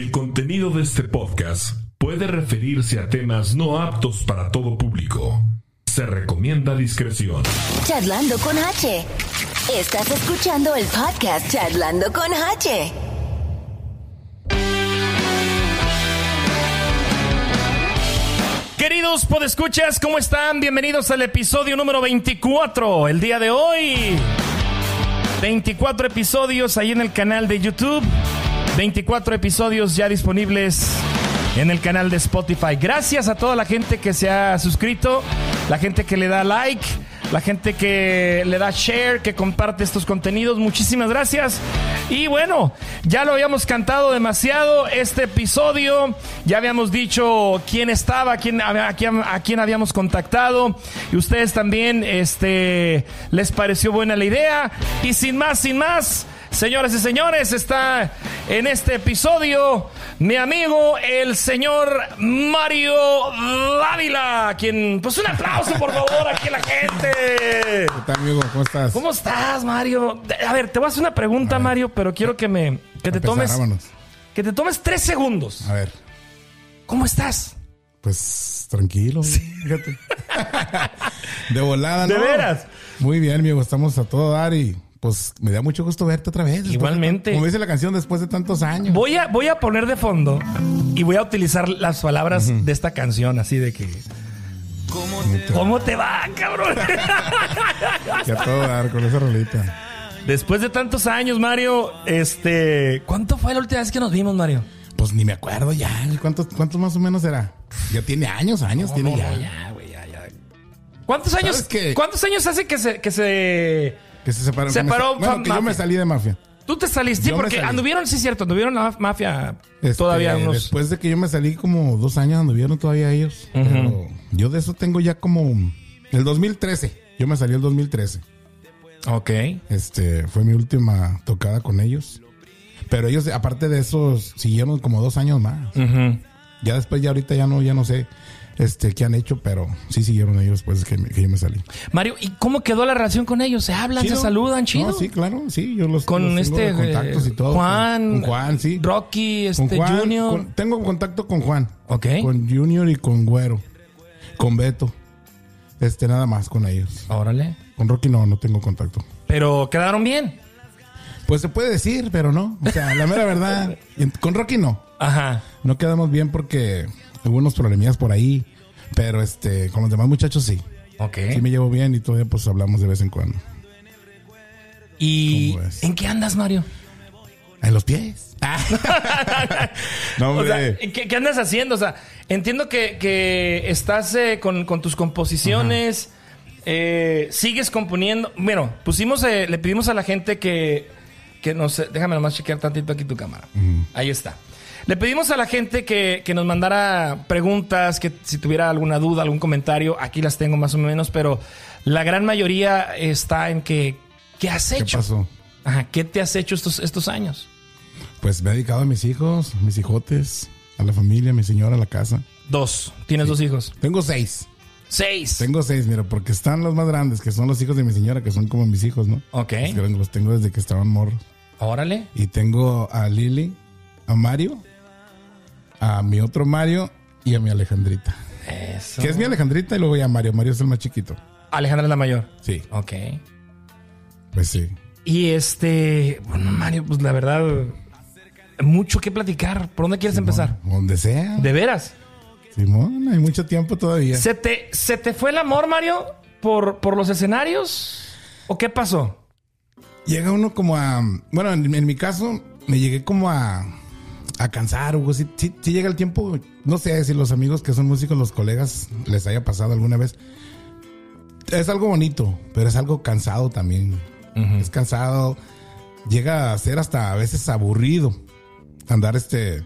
El contenido de este podcast puede referirse a temas no aptos para todo público. Se recomienda discreción. Charlando con H. Estás escuchando el podcast Charlando con H. Queridos podescuchas, ¿cómo están? Bienvenidos al episodio número 24. El día de hoy, 24 episodios ahí en el canal de YouTube. 24 episodios ya disponibles en el canal de Spotify. Gracias a toda la gente que se ha suscrito, la gente que le da like, la gente que le da share, que comparte estos contenidos. Muchísimas gracias. Y bueno, ya lo habíamos cantado demasiado este episodio. Ya habíamos dicho quién estaba, quién, a, quién, quién habíamos contactado. Y ustedes también, este, les pareció buena la idea. Y sin más, sin más. Señoras y señores, está en este episodio mi amigo, el señor Mario Dávila, quien, pues un aplauso por favor aquí a la gente. ¿Qué tal, amigo? ¿Cómo estás? ¿Cómo estás, Mario? A ver, te voy a hacer una pregunta, Mario, pero quiero que me, que te Empezar, tomes, vámonos. que te tomes tres segundos. A ver, ¿Cómo estás? pues tranquilo, fíjate. De volada, ¿no? ¿De veras? Muy bien, amigo, estamos a todo dar y pues me da mucho gusto verte otra vez. de Igualmente. como dice la canción, después de tantos años. Voy a, voy a poner de fondo y voy a utilizar las palabras de esta canción, así de que. ¿Cómo te va, cabrón? Que a todo dar con esa rolita. Después de tantos años, Mario, este. ¿Cuánto fue la última vez que nos vimos, Mario? Pues ni me acuerdo ya. ¿Cuántos, cuántos más o menos era? Ya tiene años, años, tiene No, ya. no, ya, güey, ya, ya. ¿Cuántos años. ¿Cuántos años hace que se, que se. Que se separó. Separó Bueno, fa- que yo me salí de mafia. Tú te saliste, sí, me porque anduvieron, sí es cierto, anduvieron la mafia Este, todavía unos. Después de que yo me salí como dos años anduvieron todavía ellos. Pero yo de eso tengo ya como el 2013. Yo me salí el 2013. Ok. Este fue mi última tocada con ellos. Pero ellos, aparte de eso, siguieron como dos años más. Ya después, ya ahorita ya no, ya no sé este qué han hecho, pero sí siguieron ellos después de que, me- que yo me salí. Mario, ¿y cómo quedó la relación con ellos? ¿Se hablan, se saludan, chido? No, sí, claro, sí, yo los Con los tengo este, de contactos y todo. Juan, Con, con Juan, sí. Rocky, Con este, Juan, Junior. con- tengo contacto con Juan. Ok. Con Junior y con Güero. Con Beto. Este, nada más con ellos. Órale. Con Rocky no, no tengo contacto. Pero quedaron bien. Pues se puede decir, pero no. O sea, la mera verdad. Con Rocky no. Ajá. No quedamos bien porque hubo unos problemillas por ahí. Pero este, con los demás muchachos sí. Ok. Sí me llevo bien y todavía pues hablamos de vez en cuando. ¿Y en qué andas, Mario? En los pies. no, O sea, hombre. ¿qué, qué andas haciendo? O sea, entiendo que, que estás eh, con, con tus composiciones, eh, sigues componiendo. Bueno, pusimos, eh, le pedimos a la gente que, que nos... Déjame nomás chequear tantito aquí tu cámara. Ahí está. Le pedimos a la gente que, que nos mandara preguntas, que si tuviera alguna duda, algún comentario, aquí las tengo más o menos, pero la gran mayoría está en que, ¿qué has ¿Qué hecho? pasó? Ajá, ¿Qué te has hecho estos, estos años? Pues me he dedicado a mis hijos, mis hijotes, a la familia, a mi señora, a la casa. Dos. Tienes dos hijos. Tengo seis. Seis. Tengo seis, mira, porque están los más grandes, que son los hijos de mi señora, que son como mis hijos, ¿no? Ok. Los, los tengo desde que estaban morros. Órale. Y tengo a Lili, a Mario, a mi otro Mario y a mi Alejandrita. Eso. Que es mi Alejandrita y luego ya Mario. Mario es el más chiquito. Alejandra es la mayor. Sí, Ok. pues sí. Y este, bueno, Mario, pues la verdad, mucho que platicar. ¿Por dónde quieres empezar? Donde sea. ¿De veras? Simón, hay mucho tiempo todavía. ¿Se te, ¿Se te fue el amor, Mario, por, por los escenarios? ¿O qué pasó? Llega uno como a. Bueno, en, en mi caso, me llegué como a. A cansar, Hugo. Si llega el tiempo. No sé si los amigos que son músicos, los colegas, les haya pasado alguna vez. Es algo bonito, pero es algo cansado también. Es cansado. Llega a ser hasta a veces aburrido. Andar este.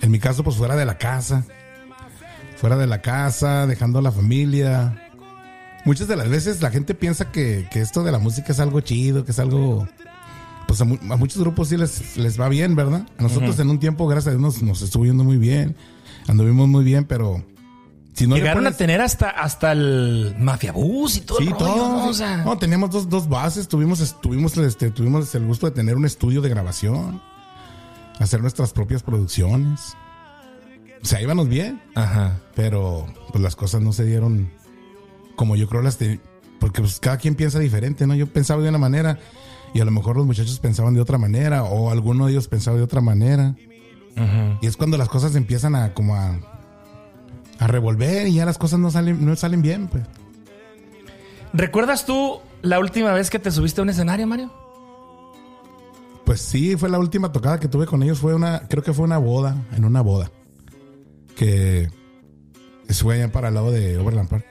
En mi caso, pues fuera de la casa. Fuera de la casa, dejando a la familia. Muchas de las veces la gente piensa que, que esto de la música es algo chido, que es algo. Pues a, mu- a muchos grupos sí les, les va bien, ¿verdad? A nosotros en un tiempo, gracias a Dios, nos, nos estuvo yendo muy bien. Anduvimos muy bien, pero. Si no Llegaron pones- a tener hasta, hasta el Mafia Bus y todo Sí, el rollo, todo. ¿no? sí. O sea, No, teníamos dos, dos bases, tuvimos, tuvimos, este, tuvimos el gusto de tener un estudio de grabación. hacer nuestras propias producciones. O sea, íbamos bien, Ajá. pero pues las cosas no se dieron como yo creo las de... Porque pues cada quien piensa diferente, ¿no? Yo pensaba de una manera y a lo mejor los muchachos pensaban de otra manera o alguno de ellos pensaba de otra manera. Y es cuando las cosas empiezan a como a, a revolver y ya las cosas no salen, no salen bien, pues. ¿Recuerdas tú la última vez que te subiste a un escenario, Mario? Pues sí, fue la última tocada que tuve con ellos. Fue una, creo que fue una boda, en una boda. Que fue allá para el lado de Overland Park.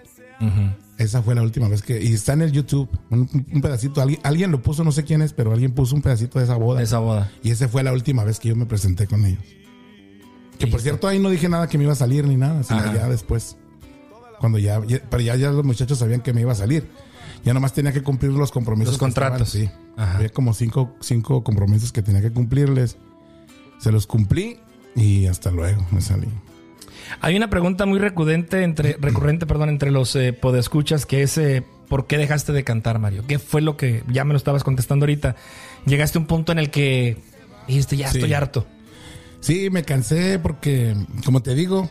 Esa fue la última vez que. Y está en el YouTube, un, un pedacito. Alguien, alguien lo puso, no sé quién es, pero alguien puso un pedacito de esa boda. Esa boda. Y esa fue la última vez que yo me presenté con ellos. Que por cierto, ahí no dije nada que me iba a salir ni nada, sino Ajá. ya después. Cuando ya, ya- pero ya, ya los muchachos sabían que me iba a salir. Ya nomás tenía que cumplir los compromisos. Los estaban, contratos. sí. Ajá. Había como cinco, cinco compromisos que tenía que cumplirles. Se los cumplí y hasta luego me salí. Hay una pregunta muy recurrente entre, recurrente, perdón, entre los eh, podescuchas que es eh, ¿por qué dejaste de cantar, Mario? ¿Qué fue lo que ya me lo estabas contestando ahorita? Llegaste a un punto en el que dijiste ya Sí. estoy harto. Sí, me cansé porque, como te digo,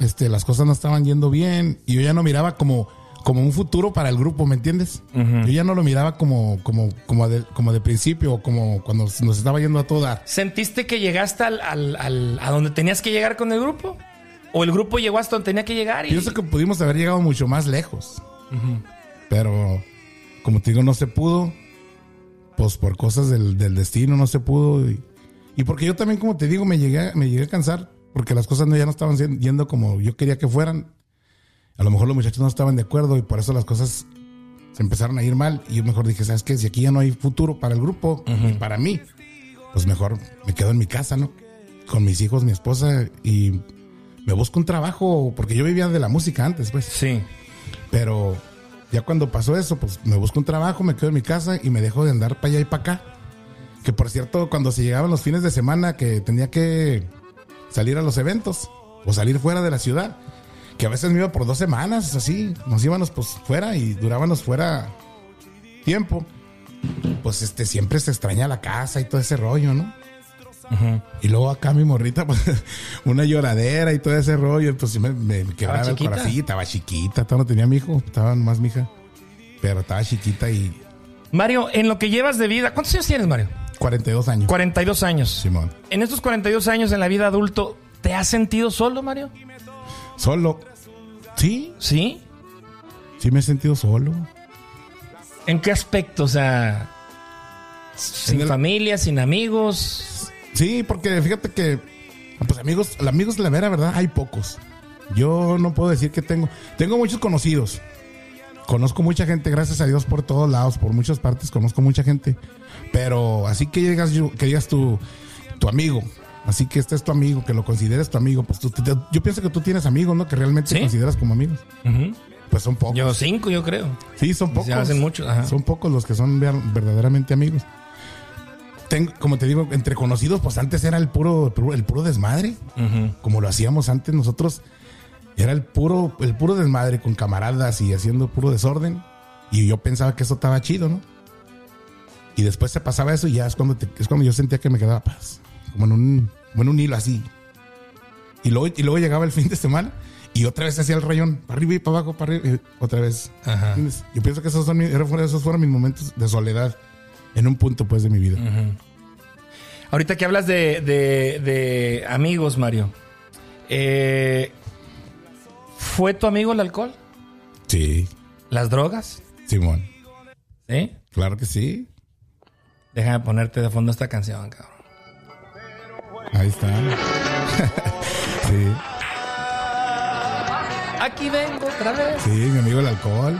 este, las cosas no estaban yendo bien y yo ya no miraba como, como un futuro para el grupo, ¿me entiendes? Yo ya no lo miraba como, como, como, de, como de principio, o como cuando nos estaba yendo a toda. ¿Sentiste que llegaste al, al- al- a donde tenías que llegar con el grupo? ¿O el grupo llegó hasta donde tenía que llegar? Y... Pienso que pudimos haber llegado mucho más lejos, pero como te digo, no se pudo, pues por cosas del, del destino no se pudo y, y porque yo también, como te digo, me llegué, a- me llegué a cansar porque las cosas no, ya no estaban yendo como yo quería que fueran. A lo mejor los muchachos no estaban de acuerdo y por eso las cosas se empezaron a ir mal. Y yo mejor dije, ¿sabes qué? Si aquí ya no hay futuro para el grupo y para mí, pues mejor me quedo en mi casa, ¿no? Con mis hijos, mi esposa y me busco un trabajo, porque yo vivía de la música antes, pues. Sí. Pero ya cuando pasó eso, pues me busco un trabajo, me quedo en mi casa y me dejo de andar para allá y para acá. Que por cierto, cuando se llegaban los fines de semana que tenía que salir a los eventos o salir fuera de la ciudad, que a veces me iba por dos semanas, así, nos íbamos pues fuera y durábamos fuera tiempo. Pues este, siempre se extraña la casa y todo ese rollo, ¿no? Y luego acá mi morrita, pues, una lloradera y todo ese rollo. Entonces me, me quebraba el corazón. Sí, estaba chiquita, todavía no tenía mi hijo, estaba más mi hija. Pero estaba chiquita y Mario, en lo que llevas de vida, ¿cuántos años tienes, Mario? 42 años. 42 años. Simón. En estos 42 años en la vida adulto, ¿te has sentido solo, Mario? Solo. Sí, Sí. sí me he sentido solo. ¿En qué aspecto? O sea, sin el- familia, sin amigos. Sí, porque fíjate que, pues amigos, amigos, la vera verdad, hay pocos. Yo no puedo decir que tengo. Tengo muchos conocidos. Conozco mucha gente, gracias a Dios, por todos lados, por muchas partes, conozco mucha gente. Pero así que llegas, que digas tu, tu amigo. Así que este es tu amigo, que lo consideres tu amigo. Pues tú- tú- yo pienso que tú tienes amigos, ¿no? Que realmente Sí. consideras como amigos. Pues son pocos. Yo cinco, yo creo. Sí, son pocos. Se hacen muchos, ajá. Son pocos los que son ver- verdaderamente amigos. Tengo, como te digo, entre conocidos, pues antes era el puro, el puro desmadre. Como lo hacíamos antes nosotros. Era el puro, el puro desmadre con camaradas y haciendo puro desorden. Y yo pensaba que eso estaba chido, ¿no? Y después se pasaba eso y ya es cuando, te- es cuando yo sentía que me quedaba paz. Como en un, como en un hilo así. Y luego, y luego llegaba el fin de semana y otra vez hacía el rayón. Para arriba y para abajo, para arriba. y otra vez. Ajá. Yo pienso que esos, son, esos fueron mis momentos de soledad en un punto pues de mi vida. Ahorita que hablas de, de- de amigos, Mario. eh, ¿Fue tu amigo el alcohol? Sí, ¿Las drogas? Simón. ¿Sí? Claro que sí. Déjame ponerte de fondo esta canción, cabrón. Ahí está. sí, Aquí vengo otra vez. sí, mi amigo el alcohol.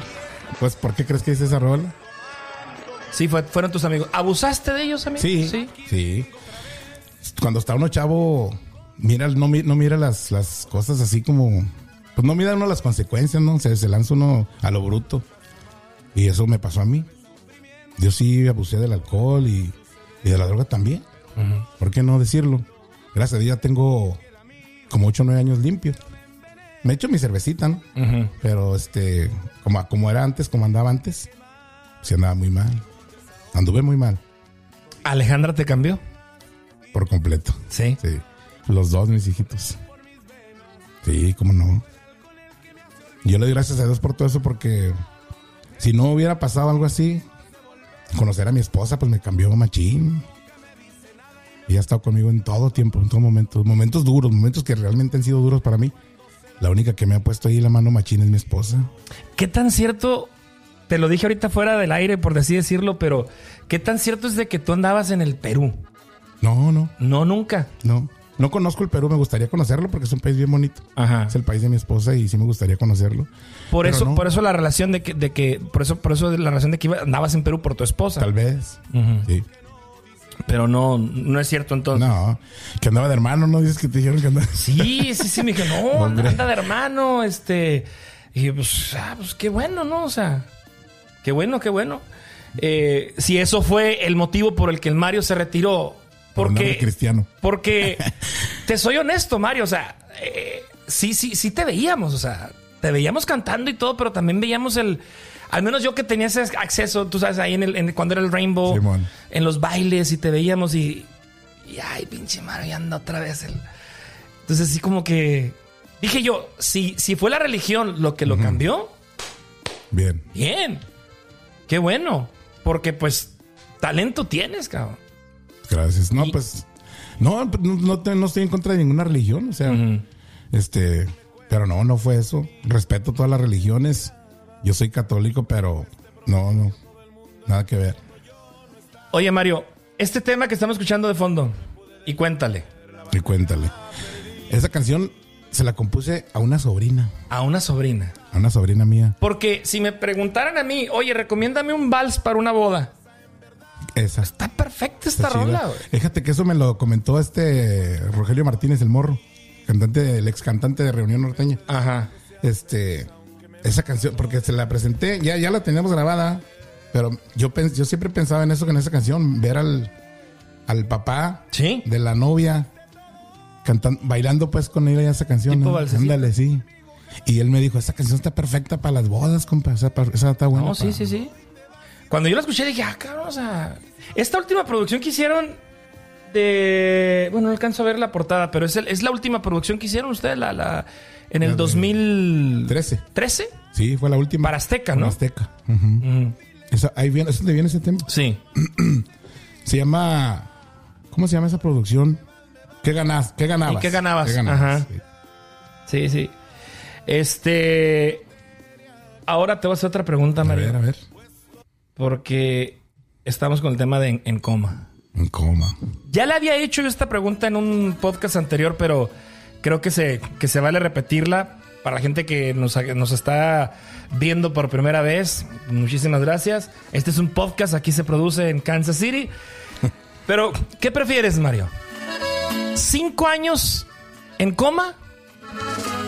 Pues, ¿por qué crees que hice esa rola? Sí, fue- fueron tus amigos. ¿Abusaste de ellos, amigo? Sí, sí. Cuando está uno chavo, mira, no, mi- no mira las, las cosas así como. Pues no mira uno las consecuencias, ¿no? Se, se lanza uno a lo bruto. Y eso me pasó a mí. Yo sí abusé del alcohol y, y de la droga también. ¿Por qué no decirlo? Gracias a Dios ya tengo como 8 o 9 años limpios. Me he hecho mi cervecita, ¿no? Pero este, como, como era antes, como andaba antes, se andaba muy mal. Anduve muy mal. ¿Alejandra te cambió? por completo. Sí. Sí. Los dos, mis hijitos. Sí, cómo no. Yo le doy gracias a Dios por todo eso porque si no hubiera pasado algo así, conocer a mi esposa, pues me cambió machín. Y ha estado conmigo en todo tiempo, en todo momento. Momentos duros, momentos que realmente han sido duros para mí. La única que me ha puesto ahí la mano machín es mi esposa. ¿Qué tan cierto? Te lo dije ahorita fuera del aire, por así decirlo, pero ¿qué tan cierto es de que tú andabas en el Perú? No, no, No, nunca. no. No conozco el Perú, me gustaría conocerlo porque es un país bien bonito. Ajá. Es el país de mi esposa y sí me gustaría conocerlo. Por eso, no. por eso la relación de que, de que, por eso, por eso la relación de que iba- andabas en Perú por tu esposa. Tal vez. Sí. Pero no, no es cierto entonces. No, que andaba de hermano, ¿no? Dices que te dijeron que andaba. Sí, sí, sí, me dije, no, anda de hermano, este. Y pues, ah, pues qué bueno, ¿no? O sea, qué bueno, qué bueno. Eh, si eso fue el motivo por el que el Mario se retiró, Por porque. cristiano. Porque, te soy honesto, Mario, o sea, eh, sí, sí, sí te veíamos, o sea, te veíamos cantando y todo, pero también veíamos el. Al menos yo que tenía ese acceso, tú sabes, ahí en el, en- cuando era el Rainbow, Simón. en los bailes y te veíamos y. Y ay, pinche Mario, ya anda otra vez el. Entonces, sí, como que. Dije yo, si, si fue la religión lo que lo cambió, Bien. bien. Qué bueno. Porque, pues, talento tienes, cabrón. Gracias. No, Y- pues. No, no, no te- no estoy en contra de ninguna religión. O sea, este. Pero no, no fue eso. Respeto todas las religiones. Yo soy católico, pero no, no. Nada que ver. Oye, Mario, este tema que estamos escuchando de fondo, y cuéntale, Y cuéntale. Esa canción se la compuse a una sobrina. a una sobrina. A una sobrina mía. Porque si me preguntaran a mí, oye, recomiéndame un vals para una boda. Esa. Está perfecta esta Está rola, güey. Fíjate que eso me lo comentó este Rogelio Martínez, el morro. Cantante, el ex cantante de Reunión Norteña. Ajá. este esa canción porque se la presenté ya ya la teníamos grabada pero yo pens- yo siempre pensaba en eso con esa canción ver al al papá Sí. de la novia cantando bailando pues con ella esa canción ándale sí y él me dijo esa canción está perfecta para las bodas compa esa, esa está buena No, sí, sí, sí. Cuando yo la escuché dije, ah, cabrón, o sea, esta última producción que hicieron de... Bueno, no alcanzo a ver la portada, pero es, el- es la última producción que hicieron ustedes la, la, en el La de 2013. 13 sí fue la última Para Azteca, ¿no? Azteca Ujú. Mm, Esa- ahí viene es donde viene ese tema Sí. se llama ¿cómo se llama esa producción? ¿Qué ganas? ¿Qué ganabas? ¿Y qué ganabas? Ajá. Sí. Sí, sí. Este. Ahora te voy a hacer otra pregunta, A Mario. ver, a ver. Porque estamos con el tema de en, en coma. En coma. Ya le había hecho yo esta pregunta en un podcast anterior, pero creo que se, que se vale repetirla para la gente que nos, nos está viendo por primera vez. Muchísimas gracias. Este es un podcast, aquí se produce en Kansas City. Pero, ¿qué prefieres, Mario? ¿Cinco años en coma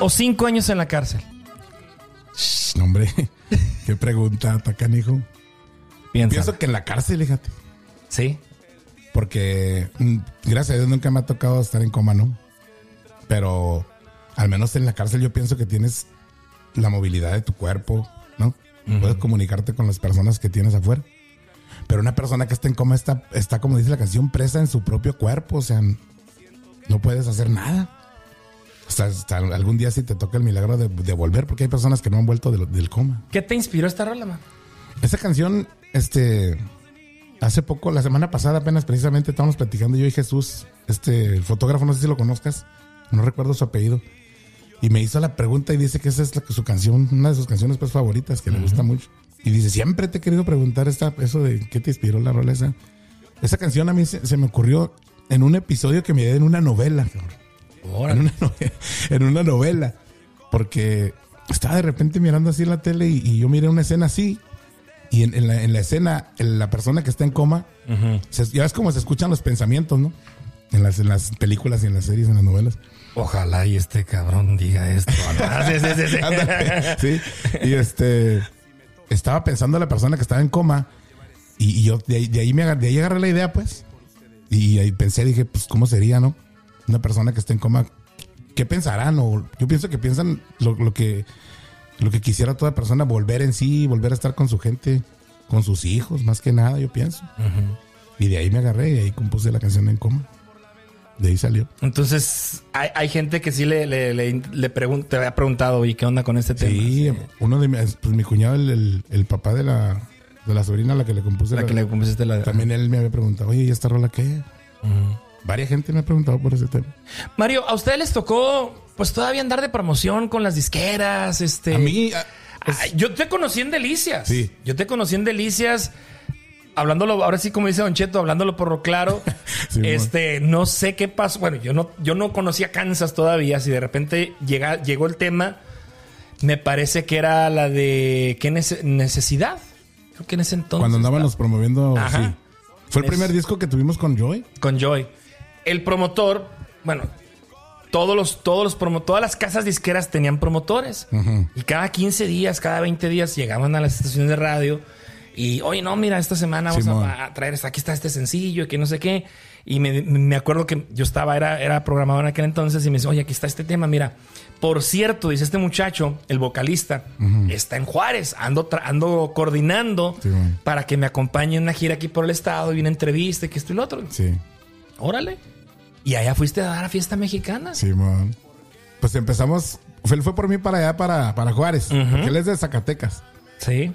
o cinco años en la cárcel? Shh, no, hombre, qué pregunta, Tacanijo. Piensa. Pienso que en la cárcel, fíjate. Sí. Porque mm, gracias a Dios nunca me ha tocado estar en coma, ¿no? Pero al menos en la cárcel yo pienso que tienes la movilidad de tu cuerpo, ¿no? Puedes comunicarte con las personas que tienes afuera. Pero una persona que está en coma está, está, como dice la canción, presa en su propio cuerpo. O sea, no puedes hacer nada. Hasta, hasta algún día si te toca el milagro de, de volver, porque hay personas que no han vuelto del- del coma. ¿Qué te inspiró esta rola, man? Esa canción, este, hace poco, la semana pasada apenas precisamente estábamos platicando yo y Jesús, este, el fotógrafo, no sé si lo conozcas, no recuerdo su apellido, y me hizo la pregunta y dice que esa es la, su canción, una de sus canciones pues favoritas, que le gusta mucho. Y dice, siempre te he querido preguntar esta, eso de qué te inspiró la rola esa. Esa canción a mí se, se me ocurrió en un episodio que me dio en una novela, cabrón. En una, novela, en una novela. Porque estaba de repente mirando así la tele y, y yo miré una escena así. Y en, en la, en la escena, la persona que está en coma, se- ya ves cómo se escuchan los pensamientos, ¿no? En las, en las películas y en las series, en las novelas. Ojalá y este cabrón diga esto. Ah, sí, sí, sí, sí. Ándale, sí. Y este estaba pensando la persona que estaba en coma. Y, y yo de ahí, de ahí me de ahí agarré la idea, pues. Y ahí pensé, dije, pues, ¿cómo sería, no? Una persona que está en coma, ¿qué pensarán? O yo pienso que piensan lo, lo que lo que quisiera toda persona, volver en sí, volver a estar con su gente, con sus hijos, más que nada, yo pienso. Y de ahí me agarré y ahí compuse la canción en coma. De ahí salió. Entonces, hay, hay gente que sí le, le, le, le te había preguntado, ¿y qué onda con este tema? Sí, uno de mis, pues mi cuñado, el, el- el papá de la, de la sobrina a la que le compuse. La la- que le compusiste la... También él me había preguntado, oye, ¿y esta rola qué? Varia gente me ha preguntado por ese tema. Mario, ¿a ustedes les tocó, pues, todavía andar de promoción con las disqueras? Este... A mí, ah, yo te conocí en Delicias. Sí. Yo te conocí en Delicias. Hablándolo, ahora sí, como dice Don Cheto, hablándolo por lo claro. Sí, este, no sé qué pasó. Bueno, yo no, yo no conocía Kansas todavía. Si de repente llega, llegó el tema, me parece que era la de ¿qué nece- necesidad? Creo que en ese entonces. cuando andábamos promoviendo, Ajá. sí. Fue el Es- primer disco que tuvimos con Joy. con Joy. El promotor, bueno, todos los, todos los promo- todas las casas disqueras tenían promotores. Y cada 15 días, cada 20 días llegaban a las estaciones de radio y, oye, no, mira, esta semana vamos a, a traer, aquí está este sencillo y que no sé qué. Y me, me acuerdo que yo estaba, era, era programador en aquel entonces y me dice, oye, aquí está este tema, mira. Por cierto, dice este muchacho, el vocalista, está en Juárez, ando, ando coordinando para que me acompañe en una gira aquí por el estado y una entrevista y que esto y lo otro. Sí, Órale. Y allá fuiste a dar a fiesta mexicana. Simón. Pues empezamos, él fue por mí para allá, para, para Juárez, porque él es de Zacatecas. Sí.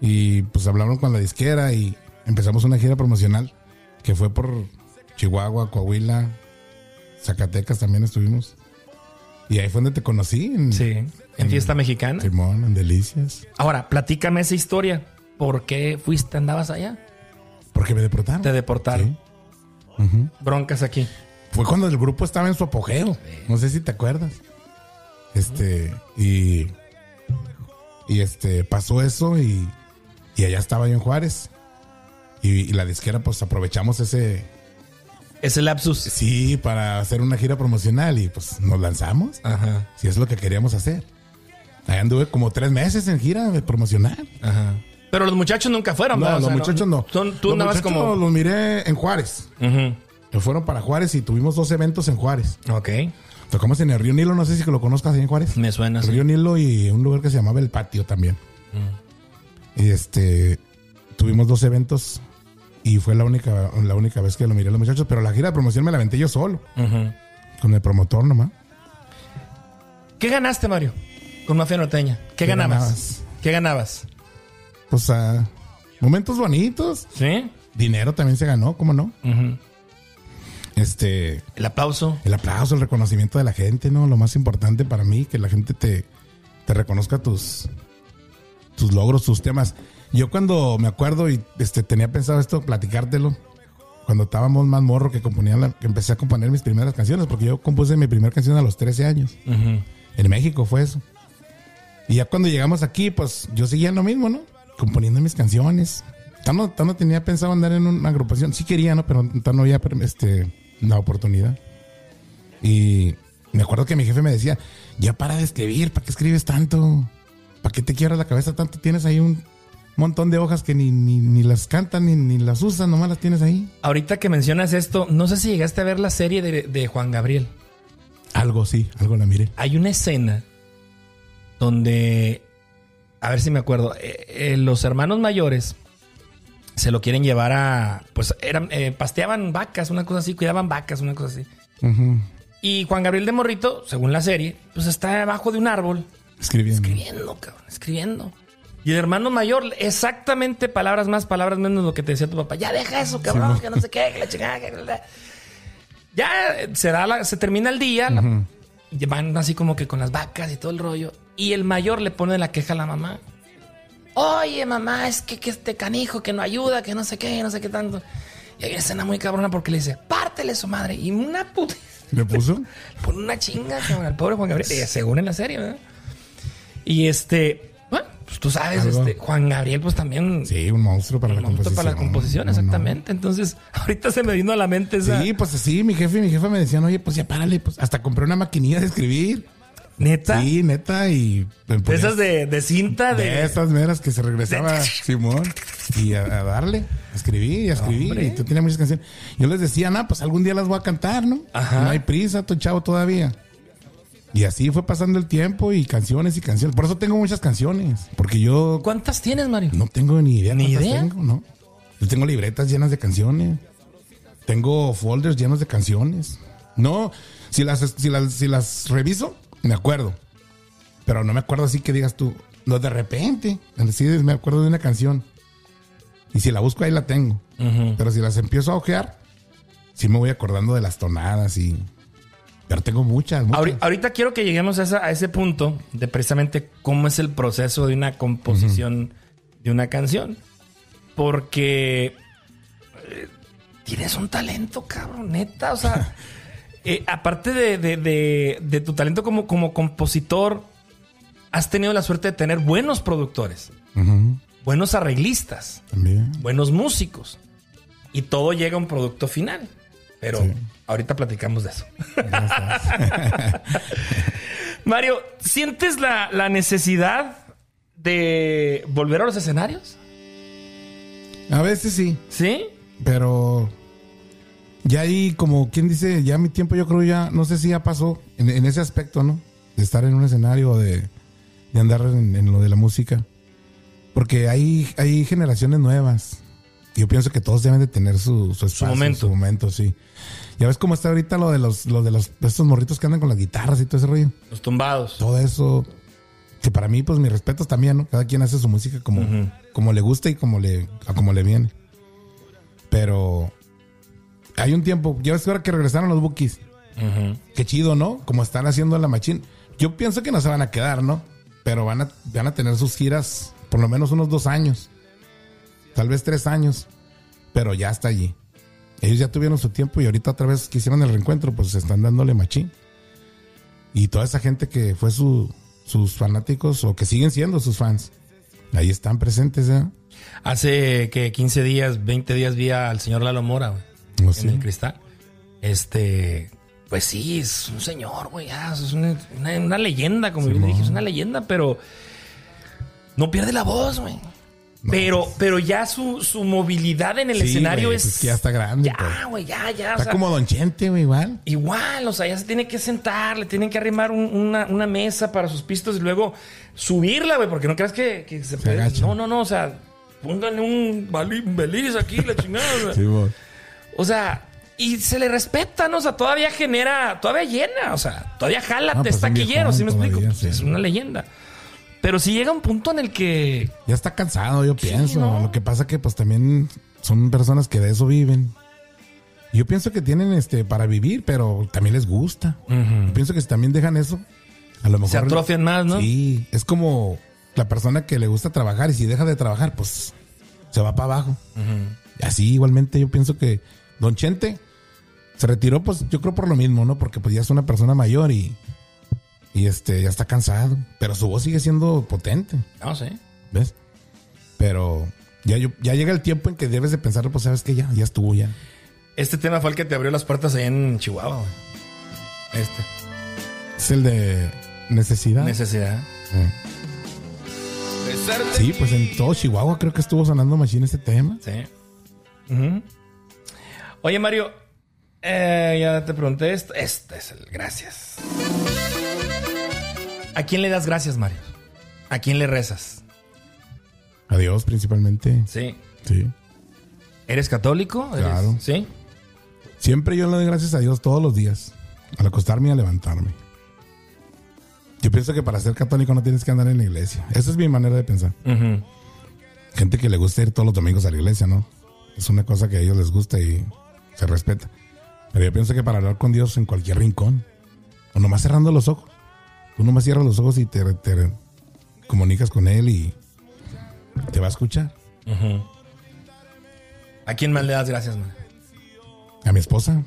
Y pues hablaron con la disquera y empezamos una gira promocional que fue por Chihuahua, Coahuila, Zacatecas también estuvimos. Y ahí fue donde te conocí. En, Sí. En fiesta mexicana. Simón, en Delicias. Ahora, platícame esa historia. ¿Por qué fuiste, andabas allá? Porque me deportaron. Te deportaron. Sí. Broncas aquí. Fue cuando el grupo estaba en su apogeo. No sé si te acuerdas. Este, y. Y este, pasó eso y. Y allá estaba yo en Juárez. Y, y la disquera, pues aprovechamos ese. Ese lapsus. Sí, para hacer una gira promocional y pues nos lanzamos. Ajá. Si es lo que queríamos hacer. Ahí anduve como tres meses en gira promocional. Ajá. Pero los muchachos nunca fueron, No, ¿verdad? O los sea, muchachos no. Son- tú los andabas muchachos como. los miré en Juárez. Ujú. Fueron para Juárez y tuvimos dos eventos en Juárez. Ok. Tocamos en el Río Nilo, no sé si lo conozcas ahí en Juárez. Me suena El. Río Nilo y un lugar que se llamaba El Patio también. Y este tuvimos dos eventos y fue la única la única vez que lo miré a los muchachos, pero la gira de promoción me la aventé yo solo, Ujú. con el promotor nomás. ¿Qué ganaste, Mario? Con Mafia Norteña. ¿Qué, ¿Qué ganabas? ganabas? ¿Qué ganabas? Pues ah, momentos bonitos. ¿Sí? Dinero también se ganó, ¿cómo no? Ujú. Este, El aplauso. el aplauso, el reconocimiento de la gente, ¿no? Lo más importante para mí, que la gente te, te reconozca tus, tus logros, tus temas. Yo cuando me acuerdo y este, tenía pensado esto, platicártelo, cuando estábamos más morro que componía la- que empecé a componer mis primeras canciones, porque yo compuse mi primera canción a los 13 años. En México fue eso. Y ya cuando llegamos aquí, pues yo seguía lo mismo, ¿no? Componiendo mis canciones. Tan no, tan no tenía pensado andar en una agrupación. Sí quería, ¿no? Pero tan no había este, la oportunidad. Y me acuerdo que mi jefe me decía, ya para de escribir, ¿para qué escribes tanto? ¿Para qué te quiebras la cabeza tanto? Tienes ahí un montón de hojas que ni, ni, ni las cantan ni, ni las usan, nomás las tienes ahí. Ahorita que mencionas esto, no sé si llegaste a ver la serie de, de Juan Gabriel. Algo sí, algo la miré. Hay una escena donde, a ver si me acuerdo, eh, eh, los hermanos mayores se lo quieren llevar a, pues eran, eh, pasteaban vacas, una cosa así, cuidaban vacas, una cosa así. Y Juan Gabriel de Morrito, según la serie, pues está debajo de un árbol Escribiendo. escribiendo, cabrón, escribiendo. Y el hermano mayor, exactamente palabras más, palabras menos lo que te decía tu papá. Ya deja eso, cabrón, que no sé qué, que la chingada, que la- Ya se, da la- se termina el día, la- van así como que con las vacas y todo el rollo. Y el mayor le pone la queja a la mamá. Oye, mamá, es que, que este canijo que no ayuda, que no sé qué, no sé qué tanto. Y hay una escena muy cabrona porque le dice, pártele su madre. Y una puta. ¿Le puso? Por una chinga, cabrón, al pobre Juan Gabriel. eh, según en la serie, ¿verdad? Y este, bueno, pues tú sabes, Algo. este, Juan Gabriel, pues también. Sí, un monstruo para un la momento composición. para la composición, No, no. exactamente. Entonces, ahorita se me vino a la mente esa. Sí, pues sí, mi jefe y mi jefa me decían, oye, pues ya párale, pues hasta compré una maquinilla de escribir. Neta. Sí, neta, y esas de, de cinta, de. de esas meras que se regresaba Simón y a, a darle, a escribir y a escribir. Hombre. Y tú tienes muchas canciones. Yo les decía, no, pues algún día las voy a cantar, ¿no? Ajá. No hay prisa, tu chavo todavía. Y así fue pasando el tiempo y canciones y canciones. Por eso tengo muchas canciones, porque yo ¿Cuántas tienes, Mario? no tengo ni idea ¿Ni idea? tengo, ¿no? Yo tengo libretas llenas de canciones. Tengo folders llenos de canciones. No, si las, si las, si las reviso, me acuerdo. Pero no me acuerdo así que digas tú, no de repente. Sí, me acuerdo de una canción. Y si la busco ahí la tengo. Pero si las empiezo a ojear, sí me voy acordando de las tonadas y... Pero tengo muchas. muchas. Ahori- Ahorita quiero que lleguemos a, esa- a ese punto de precisamente cómo es el proceso de una composición de una canción. Porque eh, tienes un talento, cabrón, neta. O sea, eh, aparte de, de- de- de tu talento como, como compositor, has tenido la suerte de tener buenos productores, buenos arreglistas, También. buenos músicos. Y todo llega a un producto final. Pero Sí. ahorita platicamos de eso. Mario, ¿sientes la, la necesidad de volver a los escenarios? a veces sí, ¿Sí? pero ya ahí como quien dice, ya mi tiempo yo creo ya, no sé si ya pasó en, en ese aspecto, ¿no? De estar en un escenario, de, de andar en, en lo de la música. Porque hay, hay generaciones nuevas. Yo pienso que todos deben de tener su, su espacio, momento. Su momento, sí. Ya ves cómo está ahorita lo de los, lo de los de estos morritos que andan con las guitarras y todo ese rollo. Los tumbados. Todo eso. Que para mí, pues mis respetos también, ¿no? Cada quien hace su música como, como le gusta y como le, a como le viene. Pero hay un tiempo, ya ves ahora que regresaron los bookies. Ujú. Qué chido, ¿no? Como están haciendo la machine. Yo pienso que no se van a quedar, ¿no? Pero van a, van a tener sus giras por lo menos unos dos años. Tal vez tres años. Pero ya está allí. Ellos ya tuvieron su tiempo y ahorita otra vez que hicieron el reencuentro, pues están dándole machín. Y toda esa gente que fue su, sus fanáticos o que siguen siendo sus fans, ahí están presentes, ¿eh? Hace que 15 días, 20 días vi al señor Lalo Mora, güey, ¿O en sí? el cristal. Este, pues sí, es un señor, güey, ya, es una, una- una leyenda, como yo le dije, es una leyenda, pero no pierde la voz, güey. Pero, pero ya su, su movilidad en el Sí, escenario güey, es. pues ya está grande, Ya, pues. güey, ya, ya. o Está sea, como Don Chente, güey, igual. Igual, o sea, ya se tiene que sentar, le tienen que arrimar un- una, una mesa para sus pistos y luego subirla, güey, porque no creas que, que se, puede. agacha. No, no, no, o sea, pónganle un beliz aquí, la chingada. o sea. Sí, güey. O sea, y se le respeta, ¿no? O sea, todavía genera, todavía llena, o sea, todavía jala Ah, pues, taquillero, ¿sí me explico? todavía, sí. Es una leyenda. Pero si llega un punto en el que. Ya está cansado, yo pienso. ¿no? Lo que pasa que pues también son personas que de eso viven. Yo pienso que tienen este para vivir, pero también les gusta. Yo pienso que si también dejan eso, a lo mejor Se atrofian más, ¿no? Sí, es como la persona que le gusta trabajar y si deja de trabajar, pues se va para abajo. Y Así igualmente yo pienso que Don Chente se retiró pues yo creo por lo mismo, ¿no? Porque pues ya es una persona mayor y y este ya está cansado, pero su voz sigue siendo potente. No sé. ¿Ves? Pero ya, yo- ya llega el tiempo en que debes de pensar, pues sabes que ya, ya estuvo ya. Este tema fue el que te abrió las puertas ahí en Chihuahua, güey. Este. Es el de necesidad. Necesidad. Eh. Sí, pues en todo Chihuahua creo que estuvo sonando machine este tema. Sí. Ujú. Oye, Mario, eh, ya te pregunté esto. Este es el gracias. ¿A quién le das gracias, Mario? ¿A quién le rezas? Adiós principalmente. Sí. Sí. ¿Eres católico? ¿Eres- Claro. Sí. Siempre yo le doy gracias a Dios todos los días. Al acostarme y a levantarme. Yo pienso que para ser católico no tienes que andar en la iglesia. Esa es mi manera de pensar. Gente que le gusta ir todos los domingos a la iglesia, ¿no? Es una cosa que a ellos les gusta y se respeta. Pero yo pienso que para hablar con Dios en cualquier rincón, o nomás cerrando los ojos, tú nomás cierras los ojos y te, te comunicas con Él y te va a escuchar. ¿A quién más le das gracias, Mario? A mi esposa,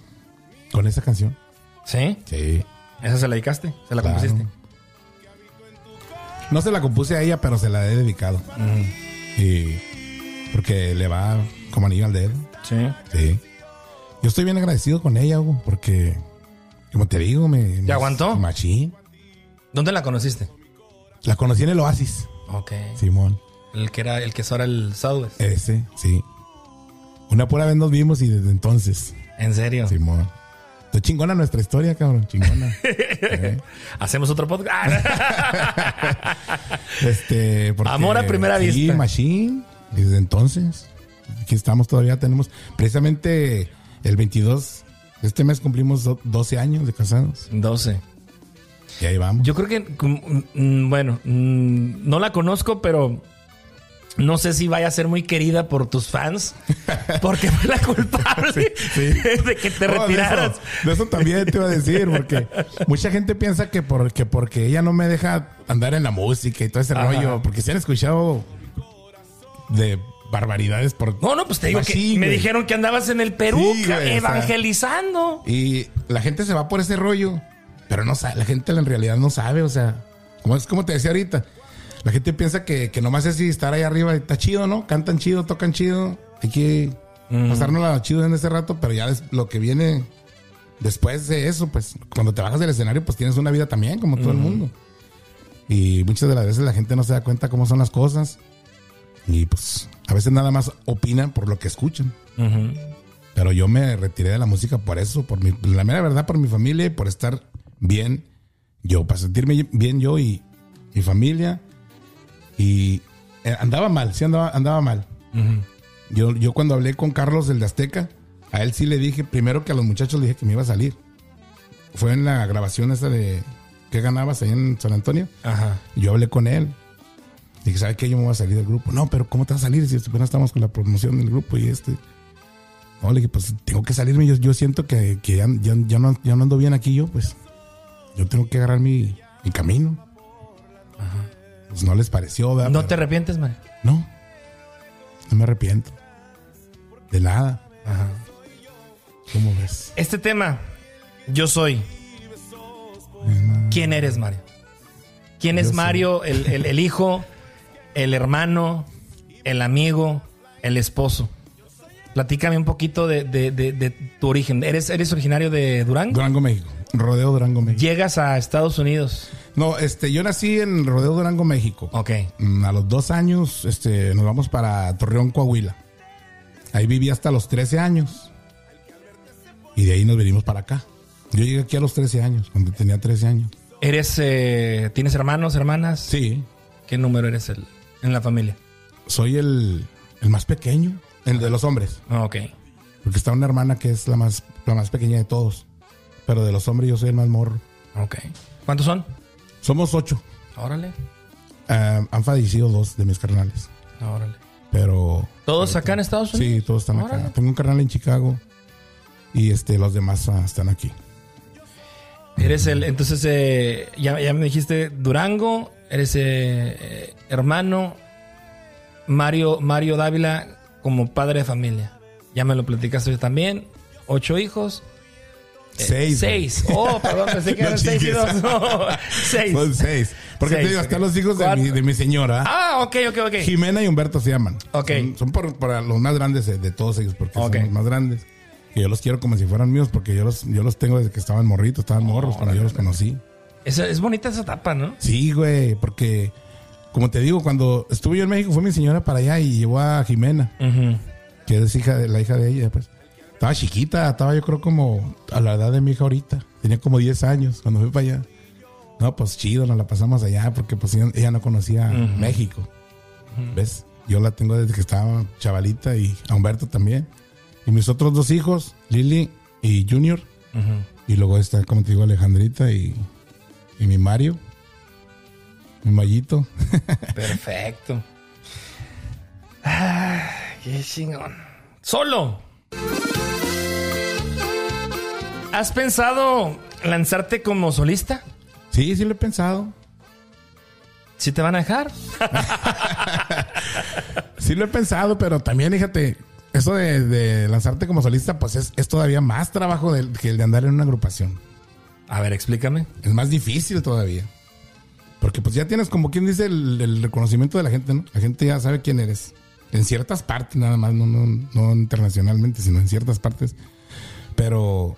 con esa canción. ¿Sí? Sí. ¿Esa se la dedicaste? ¿Se la Claro. compusiste? No se la compuse a ella, pero se la he dedicado. Y porque le va como anillo al dedo. Sí. Sí. Yo estoy bien agradecido con ella, Hugo, porque, como te digo, me... me- aguantó? Machín. ¿Dónde la conociste? La conocí en el Oasis, Ok. Simón. El que era el que es ahora el Southwest. Ese, sí. Una pura vez nos vimos y desde entonces, ¿En serio? Simón. Está chingona nuestra historia, cabrón, chingona. Eh, ¿Hacemos otro podcast? Ah, Este, porque- Amor a primera sí, vista. Machine, desde entonces. Aquí estamos todavía, tenemos precisamente el 22 Este mes cumplimos do- 12 años de casados. 12. Y ahí vamos. Yo creo que, mm, bueno, mm, no la conozco, pero no sé si vaya a ser muy querida por tus fans, porque fue la culpable sí. de que te Oh, de eso- De eso, también te iba a decir, porque mucha gente piensa que porque, porque ella no me deja andar en la música y todo ese Ajá. rollo, porque se han escuchado de barbaridades por... No, no, pues te digo que Machín, me güey. dijeron que andabas en el Perú Sí, ca- güey, o sea. evangelizando. Y la gente se va por ese rollo, pero no sabe, la gente en realidad no sabe, o sea, como es como te decía ahorita, la gente piensa que, que nomás es así estar ahí arriba, está chido, ¿no? Cantan chido, tocan chido, hay que pasárnosla chido en ese rato, pero ya es lo que viene después de eso, pues cuando te bajas del escenario, pues tienes una vida también, como todo el mundo. Y muchas de las veces la gente no se da cuenta cómo son las cosas. Y pues a veces nada más opinan por lo que escuchan. Pero yo me retiré de la música por eso, por mi, la mera verdad, por mi familia y por estar bien yo, para sentirme bien yo y mi familia. Y eh, andaba mal, sí andaba, andaba mal. yo, yo cuando hablé con Carlos, el de Azteca, a él sí le dije, primero que a los muchachos le dije que me iba a salir. Fue en la grabación esa de ¿Qué ganabas ahí en San Antonio? Ajá. Yo hablé con él. Dije, ¿sabe qué? Yo me voy a salir del grupo. No, pero ¿cómo te vas a salir si apenas estamos con la promoción del grupo y este? No, le dije, pues tengo que salirme. Yo, yo siento que, que ya, ya, ya no, ya no ando bien aquí yo, pues. Yo tengo que agarrar mi, mi camino. Pues no les pareció, ¿verdad? ¿No Pero- te arrepientes, man? No. No me arrepiento. De nada. Ajá. ¿Cómo ves? Este tema, yo soy. ¿Quién eres, Mario? ¿Quién es Yo. Mario? El, el- el hijo, el hermano, el amigo, el esposo. Platícame un poquito de, de- de- de tu origen. ¿Eres, ¿Eres originario de Durango? Durango, México. Rodeo Durango, México. Llegas a Estados Unidos. No, este, yo nací en Rodeo Durango, México. Ok. Mm, A los dos años este, nos vamos para Torreón, Coahuila. Ahí viví hasta los 13 años. Y de ahí nos venimos para acá. Yo llegué aquí a los 13 años, cuando tenía 13 años. ¿Eres, eh, ¿Tienes hermanos, hermanas? Sí, ¿Qué número eres el, en la familia? soy el, el más pequeño, el de los hombres. Ah, Ok. Porque está una hermana que es la más, la más pequeña de todos. Pero de los hombres yo soy el más morro. Ok. ¿Cuántos son? Somos ocho. Órale. Ah, han fallecido dos de mis carnales. Órale. Pero ¿Todos acá en Estados Unidos? sí, todos están Órale. acá. Tengo un carnal en Chicago. Y este, los demás ah, están aquí. Eres el, entonces, eh, ya, ya me dijiste Durango, eres eh, eh, hermano Mario, Mario Dávila como padre de familia. Ya me lo platicaste también. Ocho hijos. Eh, Seis. Seis. Oh, perdón, pensé que No eran seis y dos. No, seis. Son seis. Porque Seis, te digo, ok. están los hijos de mi, de mi señora. Ah, ok, ok, ok. Jimena y Humberto se llaman. Ok. Son, son por, para los más grandes de, todos ellos, porque son los más grandes. Y yo los quiero como si fueran míos, porque yo los, yo los tengo desde que estaban morritos, estaban morros, cuando yo los conocí. Es, es bonita esa etapa, ¿no? Sí, güey, porque, como te digo, cuando estuve yo en México, fue mi señora para allá y llevó a Jimena, que es hija de, la hija de ella, pues. Estaba chiquita, estaba yo creo como a la edad de mi hija ahorita. Tenía como 10 años cuando fui para allá. No, pues chido, nos la pasamos allá porque pues ella, ella no conocía México. ¿Ves? Yo la tengo desde que estaba chavalita y a Humberto también. Y mis otros dos hijos, Lili y Junior. Y luego está, como te digo, Alejandrita y, y mi Mario. Mi Mayito. Perfecto. Ay, qué chingón. Solo. ¿Has pensado lanzarte como solista? Sí, sí lo he pensado. ¿Si te van a dejar? Sí lo he pensado, pero también, fíjate, eso de, de lanzarte como solista, pues es, es todavía más trabajo que el de andar en una agrupación. A ver, explícame. Es más difícil todavía. Porque pues ya tienes como quien dice el, el reconocimiento de la gente, ¿no? La gente ya sabe quién eres. En ciertas partes nada más, no, no, no internacionalmente, sino en ciertas partes. Pero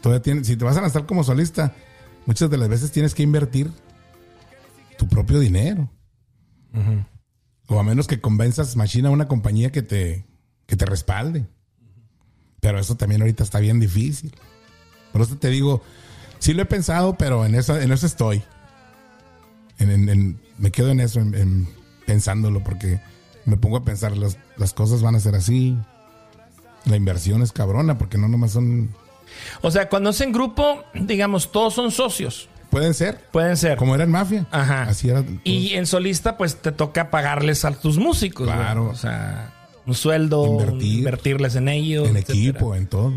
todavía tienes, si te vas a lanzar como solista, muchas de las veces tienes que invertir tu propio dinero. O a menos que convenzas Machina a una compañía que te, que te respalde. Pero eso también ahorita está bien difícil. Por eso te digo, sí lo he pensado, pero en eso, en eso estoy. En- en- en- me quedo en eso, en, en pensándolo, porque me pongo a pensar, las, las cosas van a ser así. La inversión es cabrona, porque no nomás son O sea, cuando es en grupo, digamos, todos son socios. Pueden ser. Pueden ser. Como era en mafia. Ajá. Así era. Y en solista, pues te toca pagarles a tus músicos. güey. Claro. O sea, un sueldo, Invertir. invertirles en ellos. en etcétera. equipo, en todo.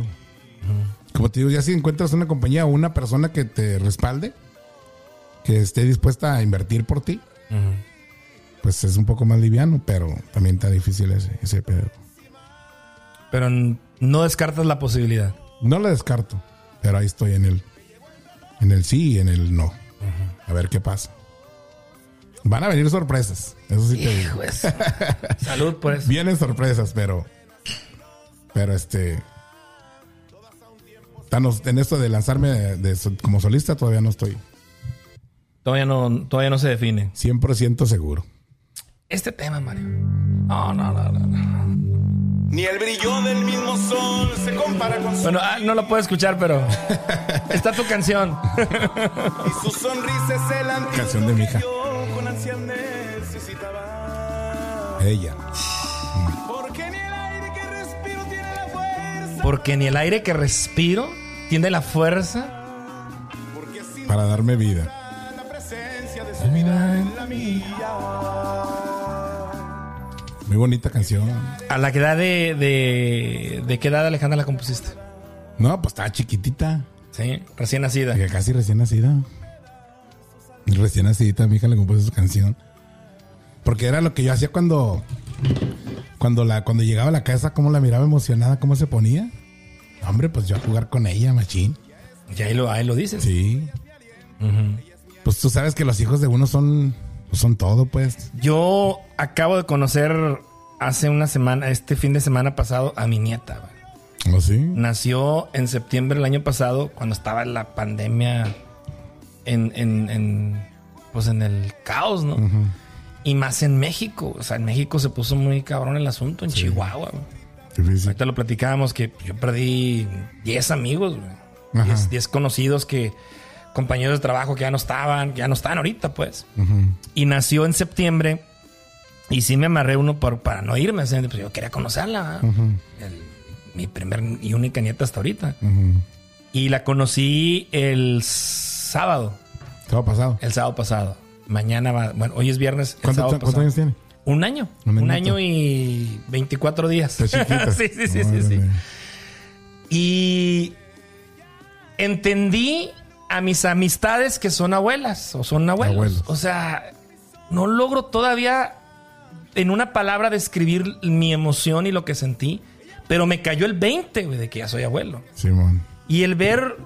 Como te digo, ya si encuentras una compañía o una persona que te respalde, que esté dispuesta a invertir por ti, pues es un poco más liviano, pero también está difícil ese, ese pedo. Pero no descartas la posibilidad. No lo descarto, pero ahí estoy en el, en el sí y en el no. A ver qué pasa. Van a venir sorpresas, eso sí te digo. Salud por eso. Vienen sorpresas, pero. Pero este. En esto de lanzarme de- de so- como solista, todavía no estoy Todavía no, todavía no se define. 100% seguro. Este tema, Mario. No, no, no, no, no. Ni el brillo del mismo sol se compara con su, Bueno, ah, no lo puedo escuchar, pero está tu canción. y su sonrisa es el antídoto Canción de mi hija. que yo con ansia necesitaba. Ella. Porque ni el aire que respiro tiene la fuerza. Porque ni el aire que respiro tiene la fuerza. Para darme vida. mía. Muy bonita canción. ¿A la que edad de, de, de qué edad, Alejandra, la compusiste? No, pues estaba chiquitita. Sí, recién nacida. Casi recién nacida. Recién nacidita, mi hija le compuso su canción. Porque era lo que yo hacía cuando. Cuando la, cuando llegaba a la casa, cómo la miraba emocionada, cómo se ponía. Hombre, pues yo a jugar con ella, machín. Y ahí lo, ahí lo dices. Sí. Pues tú sabes que los hijos de uno son, pues son todo, pues. Yo acabo de conocer hace una semana, este fin de semana pasado, a mi nieta. güey. ¿O sí? Nació en septiembre del año pasado, cuando estaba la pandemia en, en, en, pues en el caos, ¿no? Y más en México. O sea, en México se puso muy cabrón el asunto, en Chihuahua. güey. Difícil. Ahorita lo platicábamos que yo perdí 10 amigos, güey. Ajá. 10, 10 conocidos que, compañeros de trabajo que ya no estaban, ya no están ahorita, pues. Y nació en septiembre. Y sí me amarré uno por, para no irme. pues yo quería conocerla. El- mi primer y única nieta hasta ahorita. Y la conocí el sábado. ¿Qué ha pasado? El sábado pasado. Mañana va. Bueno, hoy es viernes. El ¿Cuánto- sábado ¿Cuántos años tiene? Un año. Un año y 24 días. Sí, sí, sí, sí, sí. Y entendí a mis amistades que son abuelas o son abuelos. Abuelos. O sea, no logro todavía en una palabra describir mi emoción y lo que sentí, pero me cayó el 20 güey, de que ya soy abuelo. Simón. Y el ver